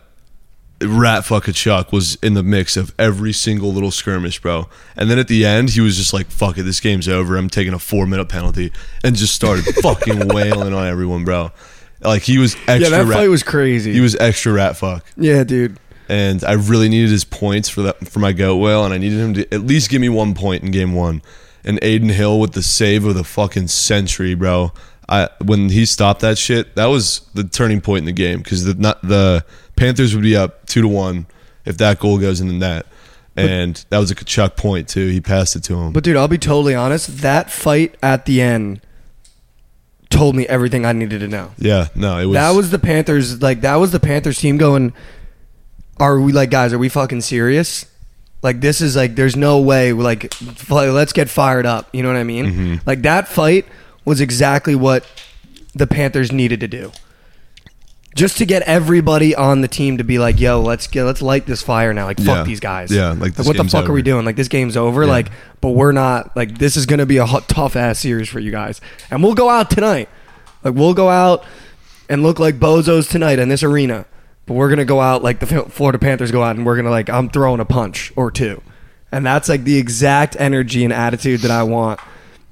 Rat fucking Chuck was in the mix of every single little skirmish, bro. And then at the end, he was just like, "Fuck it, this game's over. I'm taking a four minute penalty," and just started fucking wailing on everyone, bro. Like he was extra. Yeah, that rat, fight was crazy. He was extra rat fuck yeah, dude. And I really needed his points for that for my goat whale, and I needed him to at least give me one point in game one. And Adin Hill with the save of the fucking century, bro. I when he stopped that shit, that was the turning point in the game because the not the Panthers would be up two to one if that goal goes in the net, and that was a Tkachuk point too. He passed it to him. But dude, I'll be totally honest. That fight at the end told me everything I needed to know. yeah, no, it was that was the Panthers. Like that was the Panthers team going. Are we like guys? Are we fucking serious? Like this is like there's no way. Like let's get fired up. You know what I mean? Mm-hmm. Like that fight was exactly what the Panthers needed to do. Just to get everybody on the team to be like, "Yo, let's get let's light this fire now." Like, fuck Yeah. these guys. Yeah, like, this what the fuck are we doing? Like, this game's over. Yeah. Like, but we're not. Like, this is gonna be a hot, tough ass series for you guys, and we'll go out tonight. Like, we'll go out and look like bozos tonight in this arena. But we're gonna go out like the Florida Panthers go out, and we're gonna like I'm throwing a punch or two, and that's like the exact energy and attitude that I want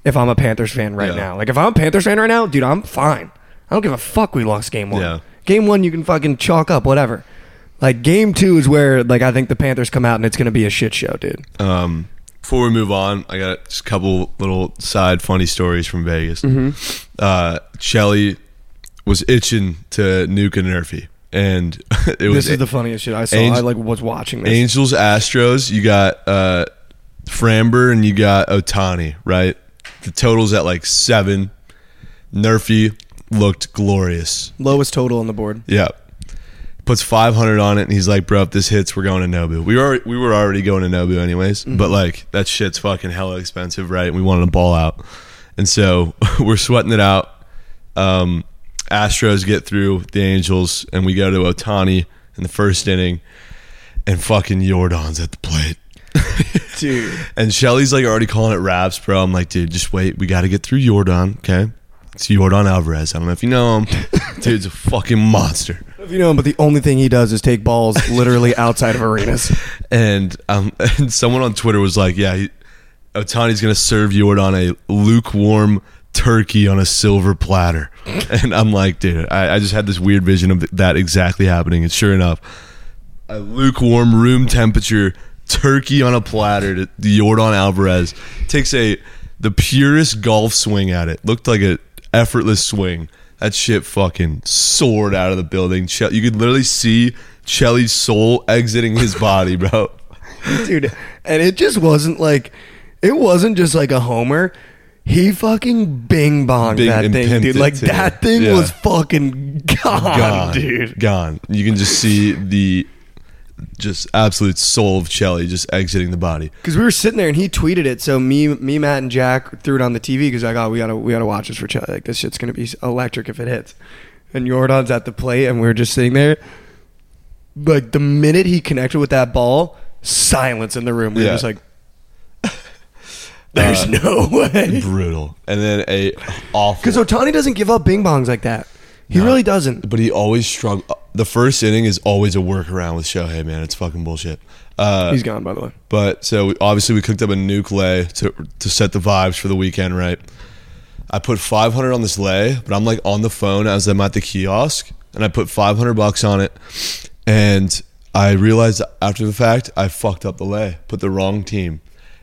if I'm a Panthers fan right Yeah. now. Like if I'm a Panthers fan right now, dude, I'm fine. I don't give a fuck. We lost game one. Yeah. Game one, you can fucking chalk up whatever. Like game two is where like I think the Panthers come out and it's gonna be a shit show, dude. Um, before we move on, I got just a couple little side funny stories from Vegas. Uh, Shelly was itching to nuke a NRFI, and it was This is the funniest shit I saw. Angel- I like was watching this. Angels Astros. You got uh, Framber and you got Ohtani, right? The total's at like seven. NRFI looked glorious. Lowest total on the board. Yeah. Puts 500 on it and he's like, bro, if this hits, we're going to Nobu. We were we were already going to Nobu anyways, but like that shit's fucking hella expensive, right? We wanted to ball out. And so we're sweating it out. Um, Astros get through the Angels and we go to Ohtani in the first inning and fucking Yordan's at the plate. Dude. And Shelly's like already calling it raps, bro. I'm like, dude, just wait. We got to get through Yordan, okay? It's Yordan Alvarez. I don't know if you know him. Dude's a fucking monster. If you know him, but the only thing he does is take balls literally outside of arenas. And um, and someone on Twitter was like, yeah, he, Ohtani's gonna serve Yordan a lukewarm turkey on a silver platter. And I'm like, dude, I, I just had this weird vision of that exactly happening. And sure enough, a lukewarm room temperature turkey on a platter to Yordan Alvarez takes a the purest golf swing at it. Looked like a effortless swing. That shit fucking soared out of the building. Che- You could literally see Chelly's soul exiting his body, bro. Dude. And it just wasn't like it wasn't just like a homer. He fucking bing bonged Bing that and thing, pimped dude. it, Like too. that thing Yeah. was fucking gone, Gone, dude. Gone. You can just see the just absolute soul of Chelly just exiting the body. Because we were sitting there and he tweeted it. So me, me, Matt, and Jack threw it on the TV because I got we gotta we gotta watch this for Chelsea. Like this shit's gonna be electric if it hits. And Yordan's at the plate and we were just sitting there. Like the minute he connected with that ball, silence in the room. We were Yeah. just like, "There's no way." Brutal. And then a awful. Because Ohtani doesn't give up bing bongs like that. He No. really doesn't. but he always struggle. The first inning is always a workaround with Shohei, man. It's fucking bullshit. Uh, He's gone, by the way. But so we, obviously we cooked up a nuke lay to to set the vibes for the weekend, right? I put 500 on this lay, but I'm like on the phone as I'm at the kiosk, and I put 500 bucks on it, and I realized after the fact I fucked up the lay, put the wrong team.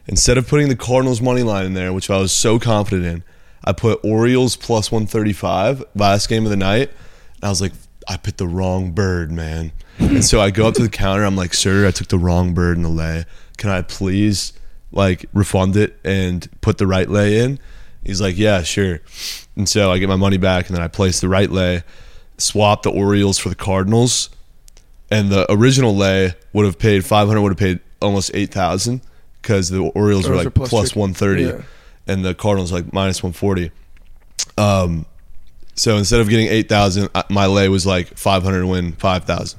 Instead of putting the Cardinals money line in there, which I was so confident in, I put Orioles plus 135 last game of the night, and I was like, I picked the wrong bird, man. and so I go up to the counter. I'm like, sir, I took the wrong bird in the lay. Can I please like refund it and put the right lay in? He's like, yeah, sure. And so I get my money back, and then I place the right lay, swap the Orioles for the Cardinals, and the original lay would have paid 500, would have paid almost 8,000 because the Orioles were are like plus plus chicken. 130 Yeah. and the Cardinals like minus 140. Um, so instead of getting 8,000, my lay was like 500 to win 5,000.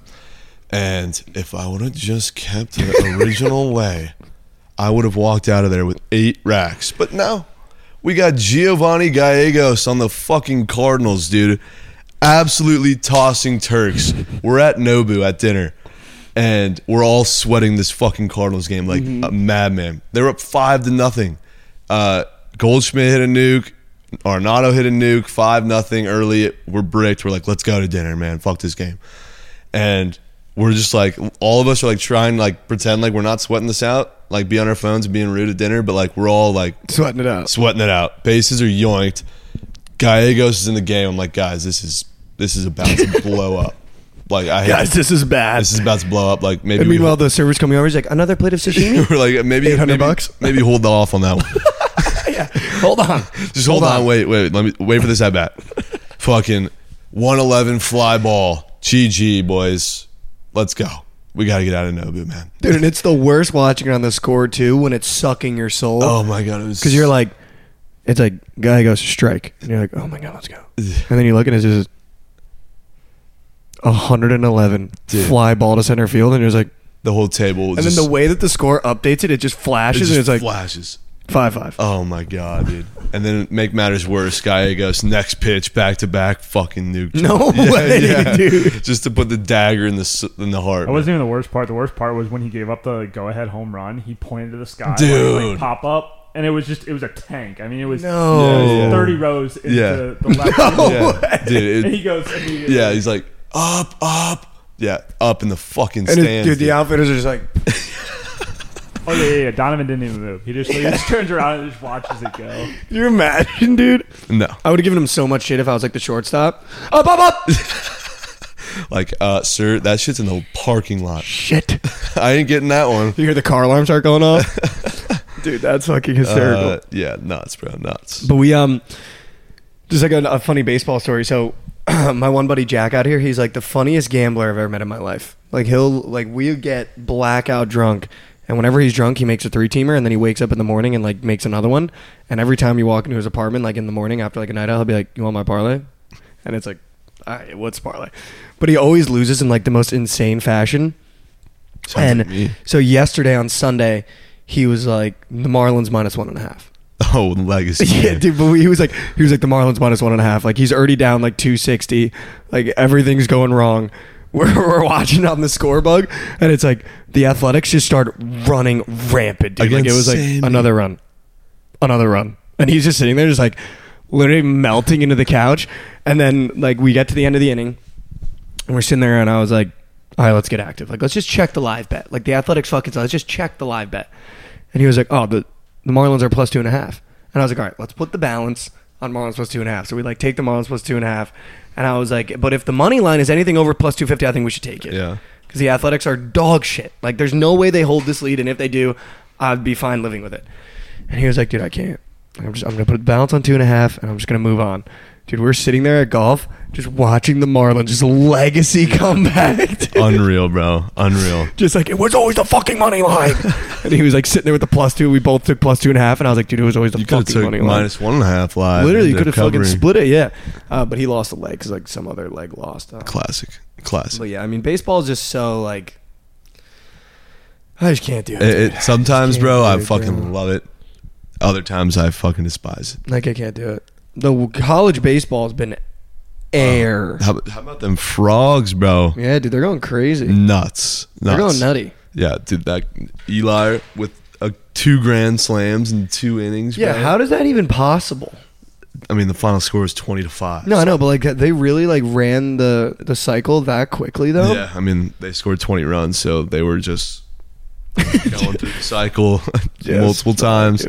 And if I would have just kept the original lay, I would have walked out of there with eight racks. But no, we got Giovanni Gallegos on the fucking Cardinals, dude. Absolutely tossing Turks. We're at Nobu at dinner, and we're all sweating this fucking Cardinals game like a madman. They're up five to nothing. Uh, Goldschmidt hit a nuke. Arenado hit a nuke. Five nothing early. We're bricked. We're like, let's go to dinner, man. Fuck this game. And we're just like, all of us are like trying to like pretend like we're not sweating this out, like be on our phones and being rude at dinner, but like we're all like Sweating it out. sweating it out. Bases are yoinked. Gallegos is in the game. I'm like, guys, this is this is about to blow up. Like I Guys, this is bad. this is about to blow up. Like maybe and we meanwhile, the server's coming over. He's like, another plate of sashimi? we're like maybe 800 bucks? maybe hold off on that one. yeah. Hold on. Just hold, on. Wait, wait. Let me wait for this at bat. Fucking 111 fly ball. GG, boys. Let's go. We got to get out of Nobu, man. Dude, and it's the worst watching it on the score, too, when it's sucking your soul. Oh my god, it was Because you're like, it's like, guy goes strike. And you're like, oh my God, let's go. And then you look and it's just 111 Dude. fly ball to center field. And you're just like, the whole table. Was and just, then the way that the score updates it, it just it flashes just and it's like flashes. 5 5. Oh my god, dude. And then make matters worse, Gallegos next pitch back to back fucking nuke. No way, dude. Just to put the dagger in the s- in the heart. That wasn't even the worst part. The worst part was when he gave up the go-ahead home run. He pointed to the sky, like, Dude. like, pop up, and it was just it was a tank. I mean, it was, No. Yeah, yeah. thirty rows into Yeah. the left. No. field. yeah, dude. And It, he goes immediately. yeah, he's like up, up. Yeah, up in the fucking And it, stands. dude, the outfitters are just like, Oh yeah, yeah, yeah. Donovan didn't even move. He just he just turns around and just watches it go. Can you imagine, dude? no, I would have given him so much shit if I was like the shortstop. Up, up, up! like, uh, sir, that shit's in the parking lot. shit. I ain't getting that one. You hear the car alarm start going off? dude, that's fucking hysterical. Uh, yeah, nuts, bro, nuts. But we um, just like a, a funny baseball story. So my one buddy Jack out here, he's like the funniest gambler I've ever met in my life. Like he'll like we get blackout drunk, and whenever he's drunk, he makes a three teamer, and then he wakes up in the morning and like makes another one. And every time you walk into his apartment, like in the morning after like a night out, he'll be like, "You want my parlay?" And it's like, "All right, what's parlay?" But he always loses in like the most insane fashion. Sounds and like so yesterday on Sunday, he was like the Marlins minus one and a half. Oh, the legacy. Yeah, dude. But he was like, he was like the Marlins minus one and a half. Like he's already down like two sixty. Like everything's going wrong. We're, we're watching on the score bug, and it's like the Athletics just start running rampant, dude. Like it was like another run, another run, and he's just sitting there, just like literally melting into the couch. And then like we get to the end of the inning, and we're sitting there, and I was like, all right, let's get active. Like let's just check the live bet. Like the Athletics fucking. Let's just check the live bet. And he was like, oh, the the Marlins are plus two and a half. And I was like, all right, let's put the balance on Marlins plus two and a half. So we like take the Marlins plus two and a half. And I was like, but if the money line is anything over plus two fifty, I think we should take it. Yeah. Because the Athletics are dog shit. Like there's no way they hold this lead, and if they do, I'd be fine living with it. And he was like, dude, I can't. I'm just I'm gonna put the balance on two and a half, and I'm just gonna move on. Dude, we're sitting there at golf, just watching the Marlins, just legacy comeback. dude. Unreal, bro. Unreal. Just like it was always the fucking money line. and he was like sitting there with the plus two. We both took plus two and a half, and I was like, dude, it was always the You could have fucking took money line. minus one and a half live. Literally, you could have fucking split it, yeah. Uh, but he lost a leg because like some other leg lost. Uh, Classic. Classic. but yeah, I mean, baseball is just so like. I just can't do it. It, dude. it, sometimes, Can't bro, do I it, fucking love it. Other times, I fucking despise it. Like I can't do it. The college baseball has been air. How, how about them frogs, bro? yeah, dude, they're going crazy. Nuts. They're going nutty. Yeah, dude, that Eli with uh, two grand slams in two innings. Yeah, bro. how does that even possible? I mean, the final score was twenty to five. No, I know, but like they really like ran the the cycle that quickly though. Yeah, I mean, they scored twenty runs, so they were just going through the cycle Just multiple times.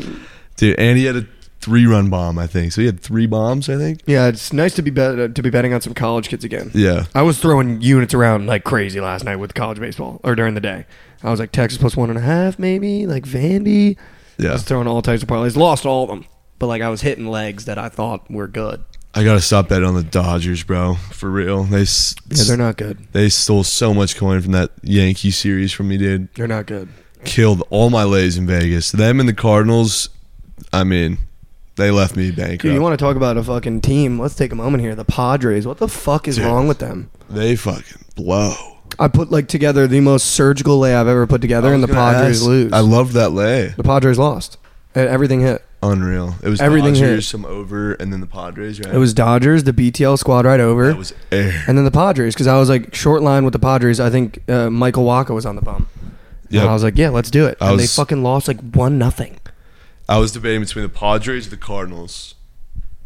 Dude, and he had a three-run bomb, I think. So he had three bombs, I think. Yeah, it's nice to be bet- uh, to be betting on some college kids again. Yeah. I was throwing units around like crazy last night with college baseball or during the day. I was like Texas plus one and a half, maybe like Vandy. I Yeah. was throwing all types of parlays. Lost all of them, but like I was hitting legs that I thought were good. I gotta stop betting on the Dodgers, bro. For real, they Yeah, they're not good. they stole so much coin from that Yankee series from me, dude. They're not good. Killed all my lays in Vegas. Them and the Cardinals. I mean, they left me bankrupt. Dude, you want to talk about a fucking team? Let's take a moment here. The Padres. What the fuck is Dude. wrong with them? they fucking blow. I put like together the most surgical lay I've ever put together, I and the gonna Padres ask. lose. I loved that lay. the Padres lost. Everything hit. Unreal. It was Everything Dodgers, hit. some over, and then the Padres. Right. It was Dodgers, the BTL squad right over, that was air. and then the Padres because I was like short line with the Padres. I think uh, Michael Wacha was on the bump. Yep. And I was like, yeah, let's do it. I and they fucking lost like one nothing. I was debating between the Padres and the Cardinals.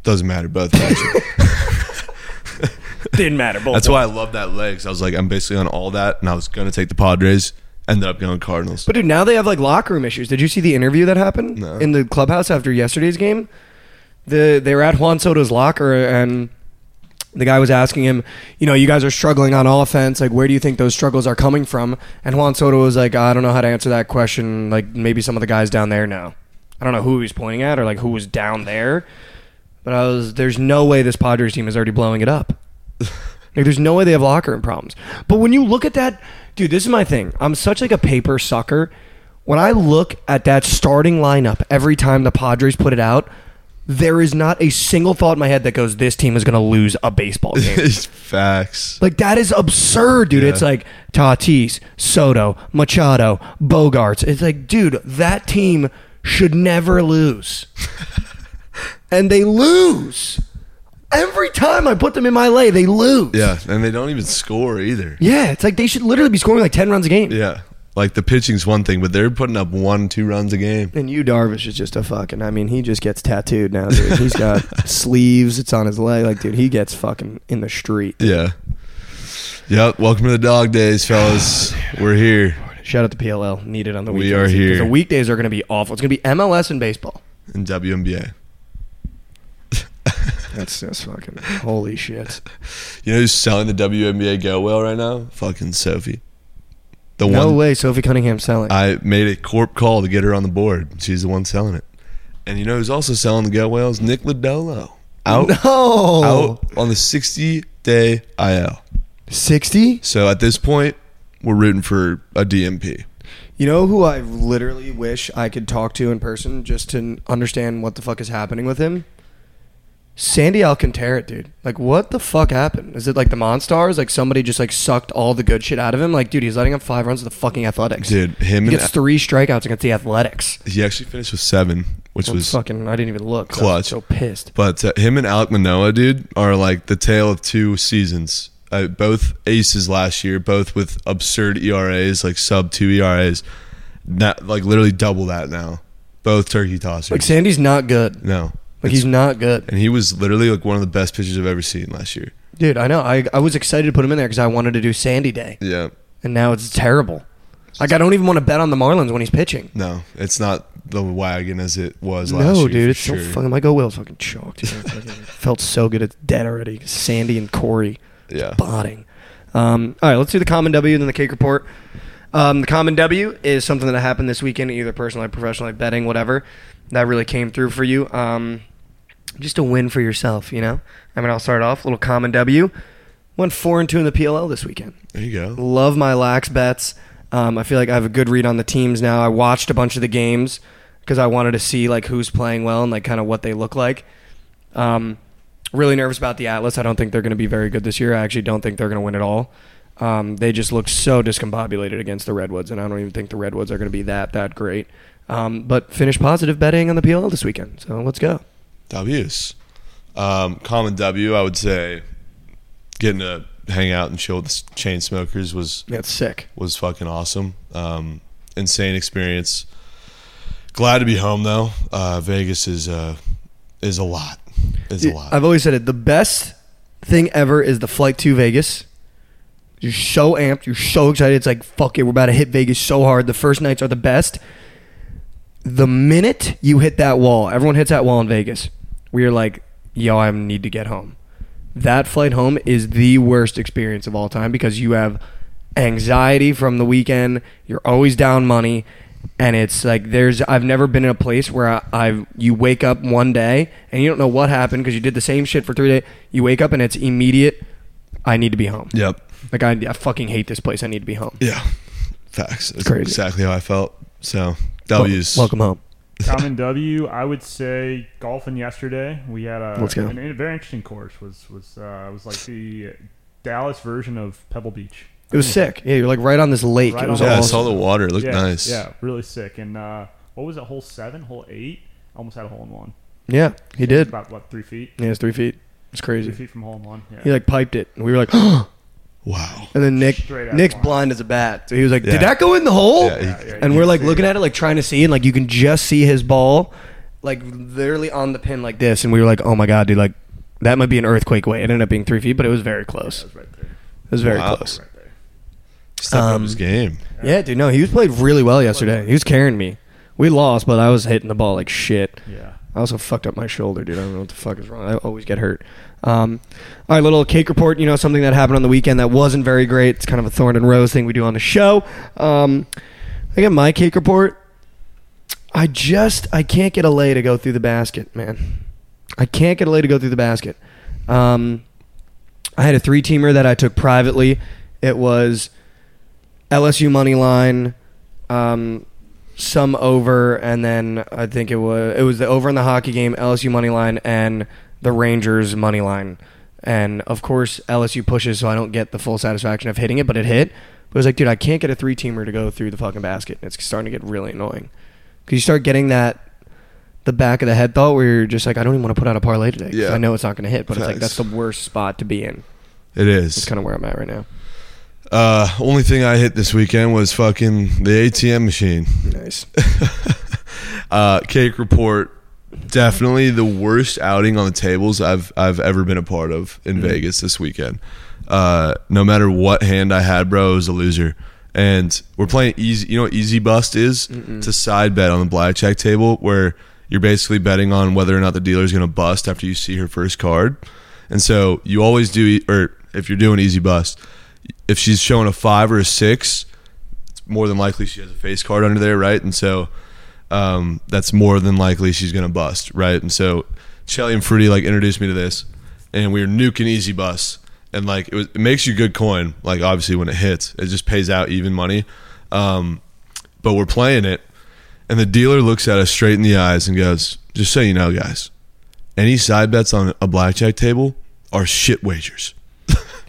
Doesn't matter, both. Actually. Didn't matter. Both That's why I love that leg. 'cause I was like, I'm basically on all that, and I was gonna take the Padres. Ended up going Cardinals. But dude, now they have like locker room issues. Did you see the interview that happened No. in the clubhouse after yesterday's game? The they were at Juan Soto's locker and the guy was asking him, you know, you guys are struggling on offense. Like, where do you think those struggles are coming from? And Juan Soto was like, I don't know how to answer that question. Like, maybe some of the guys down there know. I don't know who he was pointing at or like who was down there. But I was, there's no way this Padres team is already blowing it up. Like, there's no way they have locker room problems. But when you look at that, dude, this is my thing. I'm such like a paper sucker. When I look at that starting lineup every time the Padres put it out, there is not a single thought in my head that goes, "This team is going to lose a baseball game." It's facts. like that is absurd, dude. Yeah. It's like Tatis, Soto, Machado, Bogaerts. It's like, dude, that team should never lose, and they lose every time I put them in my lay. They lose. Yeah, and they don't even score either. Yeah, it's like they should literally be scoring like 10 runs a game. Yeah, like the pitching's one thing, but they're putting up one, two runs a game. And you Darvish is just a fucking. I mean, he just gets tattooed now, dude. He's got sleeves. It's on his leg. Like, dude, he gets fucking in the street. Yeah. Yep. Welcome to the dog days, fellas. We're here Shout out to PLL. Needed on the We weekends. are here. The weekdays are going to be awful. It's going to be MLS and baseball. in WNBA. That's just fucking holy shit. You know who's selling the WNBA Go well right now? Fucking Sophie. The No one way, Sophie Cunningham selling. I made a corp call to get her on the board. She's the one selling it. And you know who's also selling the Go Whales? Nick Lodolo. Out no. out on the 60 day IL. 60? So at this point, we're rooting for a DMP. You know who I literally wish I could talk to in person just to understand what the fuck is happening with him? Sandy Alcantara, dude. Like, what the fuck happened? Is it like the Monstars? Like somebody just like sucked all the good shit out of him? Like, dude, he's letting up five runs to the fucking Athletics. Dude, him he and gets three strikeouts against the Athletics. he actually finished with seven, which Well, was fucking. I didn't even look. 'cause I was clutch. so pissed. But uh, him and Alek Manoah, dude, are like the tale of two seasons. Uh, both aces last year, both with absurd ERAs, like sub two ERAs. Not, like literally double that now. Both turkey tossers. Like Sandy's not good. no. Like he's not good, and he was literally like one of the best pitchers I've ever seen last year. dude. I know. I I was excited to put him in there because I wanted to do Sandy Day, Yeah. and now it's terrible. Like I don't even want to bet on the Marlins when he's pitching. No, it's not the wagon as it was last No, year. dude, for it's sure. so fucking. My go Will's fucking choked. dude. Fucking felt so good. It's dead already. Sandy and Corey Yeah. botting. Um, all right, let's do the common W and then the cake report. Um, the common W is something that happened this weekend, either personally, professionally, betting, whatever. That really came through for you. Um, just a win for yourself, you know. I mean, I'll start off little common W. Went four and two in the PLL this weekend. There you go. Love my lax bets. Um, I feel like I have a good read on the teams now. I watched a bunch of the games because I wanted to see like who's playing well and like kind of what they look like. Um, really nervous about the Atlas. I don't think they're going to be very good this year. I actually don't think they're going to win at all. Um, they just look so discombobulated against the Redwoods, and I don't even think the Redwoods are going to be that that great. Um, but finish positive betting on the PLL this weekend. So let's go. W's. Um, common W, I would say, getting to hang out and chill with the Chainsmokers was Yeah, sick. was fucking awesome. Um, insane experience. Glad to be home though. Uh, Vegas is uh, is a lot. Is a lot. I've always said it. The best thing ever is the flight to Vegas. You're so amped. You're so excited. It's like, fuck it. We're about to hit Vegas so hard. The first nights are the best. The minute you hit that wall, everyone hits that wall in Vegas. We are like, yo, I need to get home. That flight home is the worst experience of all time because you have anxiety from the weekend. You're always down money. And it's like there's I've never been in a place where I, I've you wake up one day and you don't know what happened because you did the same shit for three days. You wake up and it's immediate. I need to be home. yep. Like I, I fucking hate this place. I need to be home. Yeah. Facts. That's Crazy. exactly how I felt. So W's. Wel- welcome home. Common W, I would say golfing yesterday. We had a, Let's go. an- a very interesting course. Was was uh, was like the Dallas version of Pebble Beach. It was sick. Yeah, you're like right on this lake. Right it was on Yeah, I awesome. saw the water. It looked yeah, nice. Yeah, really sick. And uh, what was it? Hole seven, hole eight. Almost had a hole in one. Yeah, he It did. About what three feet? Yeah, it's three feet. It's crazy. Three crazy. feet from hole in one. Yeah. He like piped it, and we were like, and Wow. And then Nick, Straight out Nick's line. blind as a bat, so he was like, Yeah. "Did that go in the hole?" Yeah, he- Yeah, yeah, and you we're can like see looking at it, like trying to see, and like you can just see his ball, like literally on the pin like this, and we were like, "Oh my god, dude! Like that might be an earthquake way." It ended up being three feet, but it was very close. That was right there. It was very Wow. close. Right there. Stepping up Um, his game. Yeah, dude. No, he was played really well yesterday. He was carrying me. We lost, but I was hitting the ball like shit. Yeah. I also fucked up my shoulder, dude. I don't know what the fuck is wrong. I always get hurt. Um, all right, little cake report. You know, something that happened on the weekend that wasn't very great. It's kind of a thorn and rose thing we do on the show. Um, I got my cake report. I just I can't get a lay to go through the basket, man. I can't get a lay to go through the basket. Um, I had a three teamer that I took privately. It was LSU money line, um, some over, and then I think it was it was the over in the hockey game, LSU money line, and the Rangers money line. And of course, LSU pushes, so I don't get the full satisfaction of hitting it, but it hit. But it was like, dude, I can't get a three teamer to go through the fucking basket. It's starting to get really annoying because you start getting that the back of the head thought where you're just like, I don't even want to put out a parlay today. Yeah. I know it's not going to hit, but it's like that's the worst spot to be in. It is. It's kind of where I'm at right now. Uh, only thing I hit this weekend was fucking the ATM machine. Nice. Uh, cake report. Definitely the worst outing on the tables I've I've ever been a part of in Mm-hmm. Vegas this weekend. Uh, no matter what hand I had, bro, I was a loser. And we're playing easy. You know what easy bust is? It's a side bet on the blackjack table where you're basically betting on whether or not the dealer's going to bust after you see her first card. And so you always do, or if you're doing easy bust, if she's showing a five or a six, it's more than likely she has a face card under there, right? And so um, that's more than likely she's gonna bust, right? And so Shelly and Fruity like introduced me to this, and we were nuking easy bus, and like it was it makes you good coin, like obviously when it hits, it just pays out even money. Um, but we're playing it, and the dealer looks at us straight in the eyes and goes, "Just so you know, guys, any side bets on a blackjack table are shit wagers."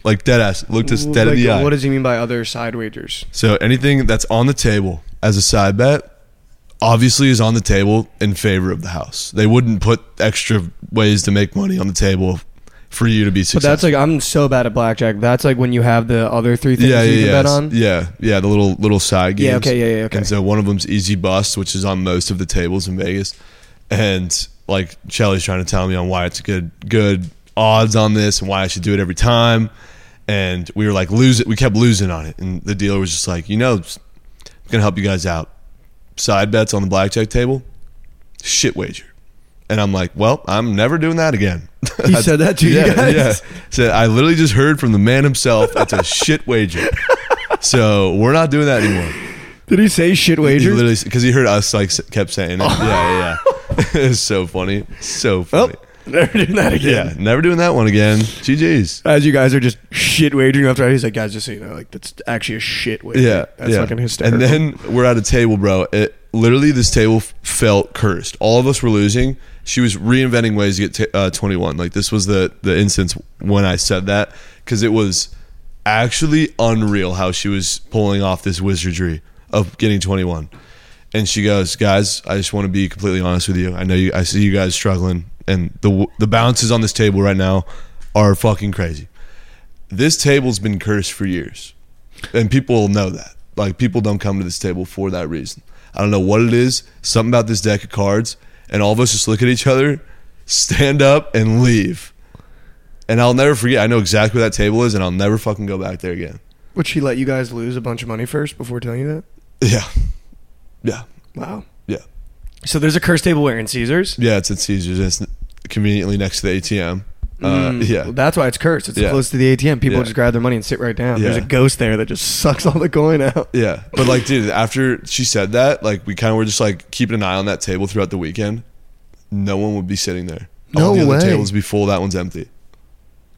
Like dead ass looked us dead Like, in the eye. What does he mean by other side wagers? So anything that's on the table as a side bet obviously is on the table in favor of the house. They wouldn't put extra ways to make money on the table for you to be But that's like I'm so bad at blackjack. That's like when you have the other three things yeah, you yeah, can yeah. bet on. Yeah, yeah, the little little side games. Yeah, okay, yeah, yeah, okay. And so one of them's easy bust, which is on most of the tables in Vegas. And like Shelly's trying to tell me on why it's good good odds on this and why I should do it every time. And we were like losing. We kept losing on it, and the dealer was just like, you know, I'm gonna help you guys out. Side bets on the blackjack table, shit wager. And I'm like, well, I'm never doing that again. He said that to you guys? Yeah. Said I literally just heard from the man himself. That's a shit wager. So we're not doing that anymore. Did he say shit He wager? literally because he heard us like kept saying it. Oh. Yeah, yeah, yeah. it's so funny, so Oh, funny. Never doing that yeah, again. never doing that one again. GG's. As you guys are just shit wagering after, he's like, guys, just so you know, like that's actually a shit wager. Yeah, that's yeah. fucking hysterical. And then we're at a table, bro. It literally this table f- felt cursed. All of us were losing. She was reinventing ways to get t- uh, 21. Like this was the the instance when I said that because it was actually unreal how she was pulling off this wizardry of getting 21. And she goes, "Guys, I just want to be completely honest with you. I know you I see you guys struggling and the the bounces on this table right now are fucking crazy. This table's been cursed for years." and people know that. Like people don't come to this table for that reason. I don't know what it is. Something about this deck of cards, and all of us just look at each other, stand up, and leave. And I'll never forget. I know exactly where that table is, and I'll never fucking go back there again. would she let you guys lose a bunch of money first before telling you that? Yeah, yeah, Wow. yeah, So there's a curse table where in Caesars. yeah. It's at Caesars. It's conveniently next to the ATM. Uh, Mm, yeah, that's why it's cursed. It's Yeah. close to the ATM. People Yeah. just grab their money and sit right down. There's a ghost there that just sucks all the coin out. Yeah, but like, dude, after she said that, like, we kind of were just like keeping an eye on that table throughout the weekend. No one would be sitting there. No All the way. other tables be full. That one's empty.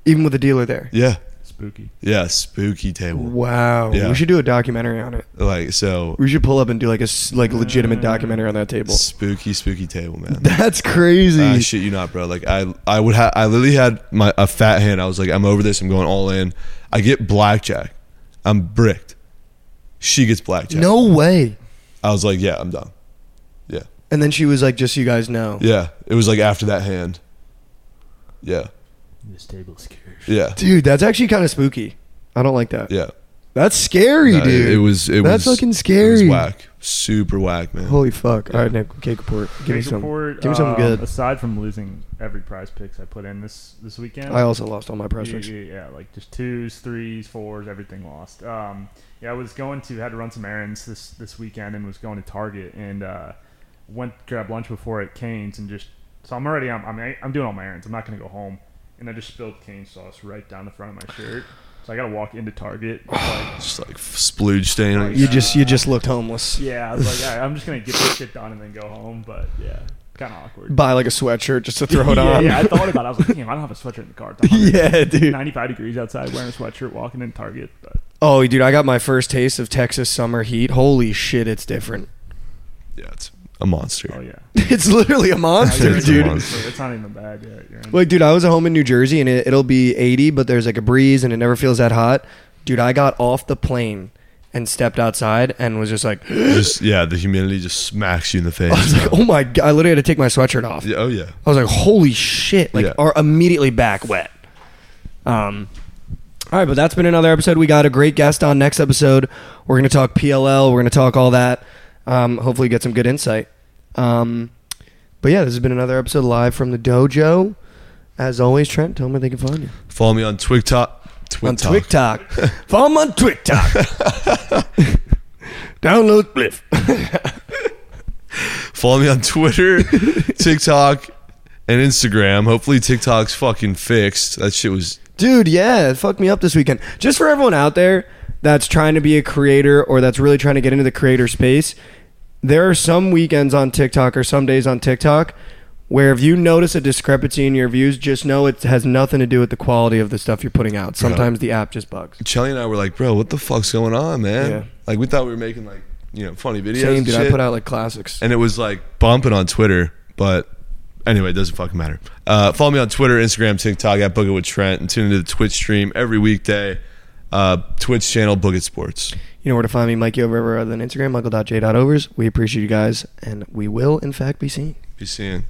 Even with the dealer there. Yeah, Spooky. yeah, spooky table. Wow. Yeah. We should do a documentary on it. Like so, We should pull up and do like a s- like legitimate uh, documentary on that table. spooky, spooky table, man. That's crazy. I shit you not, bro. Like I, I would have, I literally had my a fat hand. I was like, I'm over this. I'm going all in. I get blackjack. I'm bricked. She gets blackjack. No way. I was like, yeah, I'm done. Yeah. And then she was like, just so you guys know. Yeah. It was like after that hand. Yeah. This table scares. Yeah. Dude, that's actually kind of spooky. I don't like that. Yeah. That's scary, No, dude. It, it was. It That's was fucking It was scary. whack. Super whack, man. Holy fuck. All right, Nick, cake report. Give me Cake some. report, give me something um, good. Aside from losing every PrizePicks I put in this this weekend, I also lost all my yeah, pressures. yeah, yeah, like just twos, threes, fours, everything lost. Um, yeah, I was going to had to run some errands this this weekend and was going to Target and uh, went to grab lunch before at Cane's and just so I'm already I'm I'm, I'm doing all my errands. I'm not gonna go home and I just spilled cane sauce right down the front of my shirt. So I gotta walk into Target. It's like, Just like splooge stain. on You your- just you uh, just looked homeless. yeah, I was like, all right, I'm just gonna get this shit done and then go home. But yeah, kind of awkward. Buy like a sweatshirt just to throw it yeah, on. yeah, I thought about it. I was like, damn, I don't have a sweatshirt in the car. Yeah, dude. 95 degrees outside, wearing a sweatshirt, walking in Target. But Oh, dude, I got my first taste of Texas summer heat. Holy shit, it's different. Yeah, it's a monster. oh yeah, It's literally a monster, You're dude. the Dude. monster. It's not even bad yet. You're. Like, dude, I was at home in New Jersey and it, it'll be 80, but there's like a breeze and it never feels that hot. Dude, I got off the plane and stepped outside and was just like, just yeah, the humidity just smacks you in the face. I was like, oh my god! I literally had to take my sweatshirt off. Yeah, oh yeah. I was like, holy shit! Like, Yeah. are immediately back wet. Um, all right, but that's been another episode. We got a great guest on next episode. We're gonna talk PLL. We're gonna talk all that. Um, hopefully, get some good insight. Um, but yeah, this has been another episode live from the dojo. As always, Trent, tell them where they can find you Follow me on TwigTok. on TikTok. Follow me on TikTok. Download Spliff. Follow me on Twitter, TikTok, and Instagram. Hopefully TikTok's fucking fixed. That shit was Dude, yeah, it fucked me up this weekend. Just for everyone out there that's trying to be a creator or that's really trying to get into the creator space, there are some weekends on TikTok or some days on TikTok where if you notice a discrepancy in your views, just know it has nothing to do with the quality of the stuff you're putting out. Sometimes the app just bugs. Chelly and I were like, bro, what the fuck's going on, man? Yeah. Like we thought we were making like you know funny videos. Same, and dude. I shit. put out like classics. and it was like bumping on Twitter, but anyway, it doesn't fucking matter. Uh, follow me on Twitter, Instagram, TikTok at Book It with Trent, and tune into the Twitch stream every weekday. Uh, Twitch channel Book It Sports. You know where to find me, Mikey, over other than Instagram, michael.j.overs. We appreciate you guys, and we will, in fact, be seeing. Be seeing.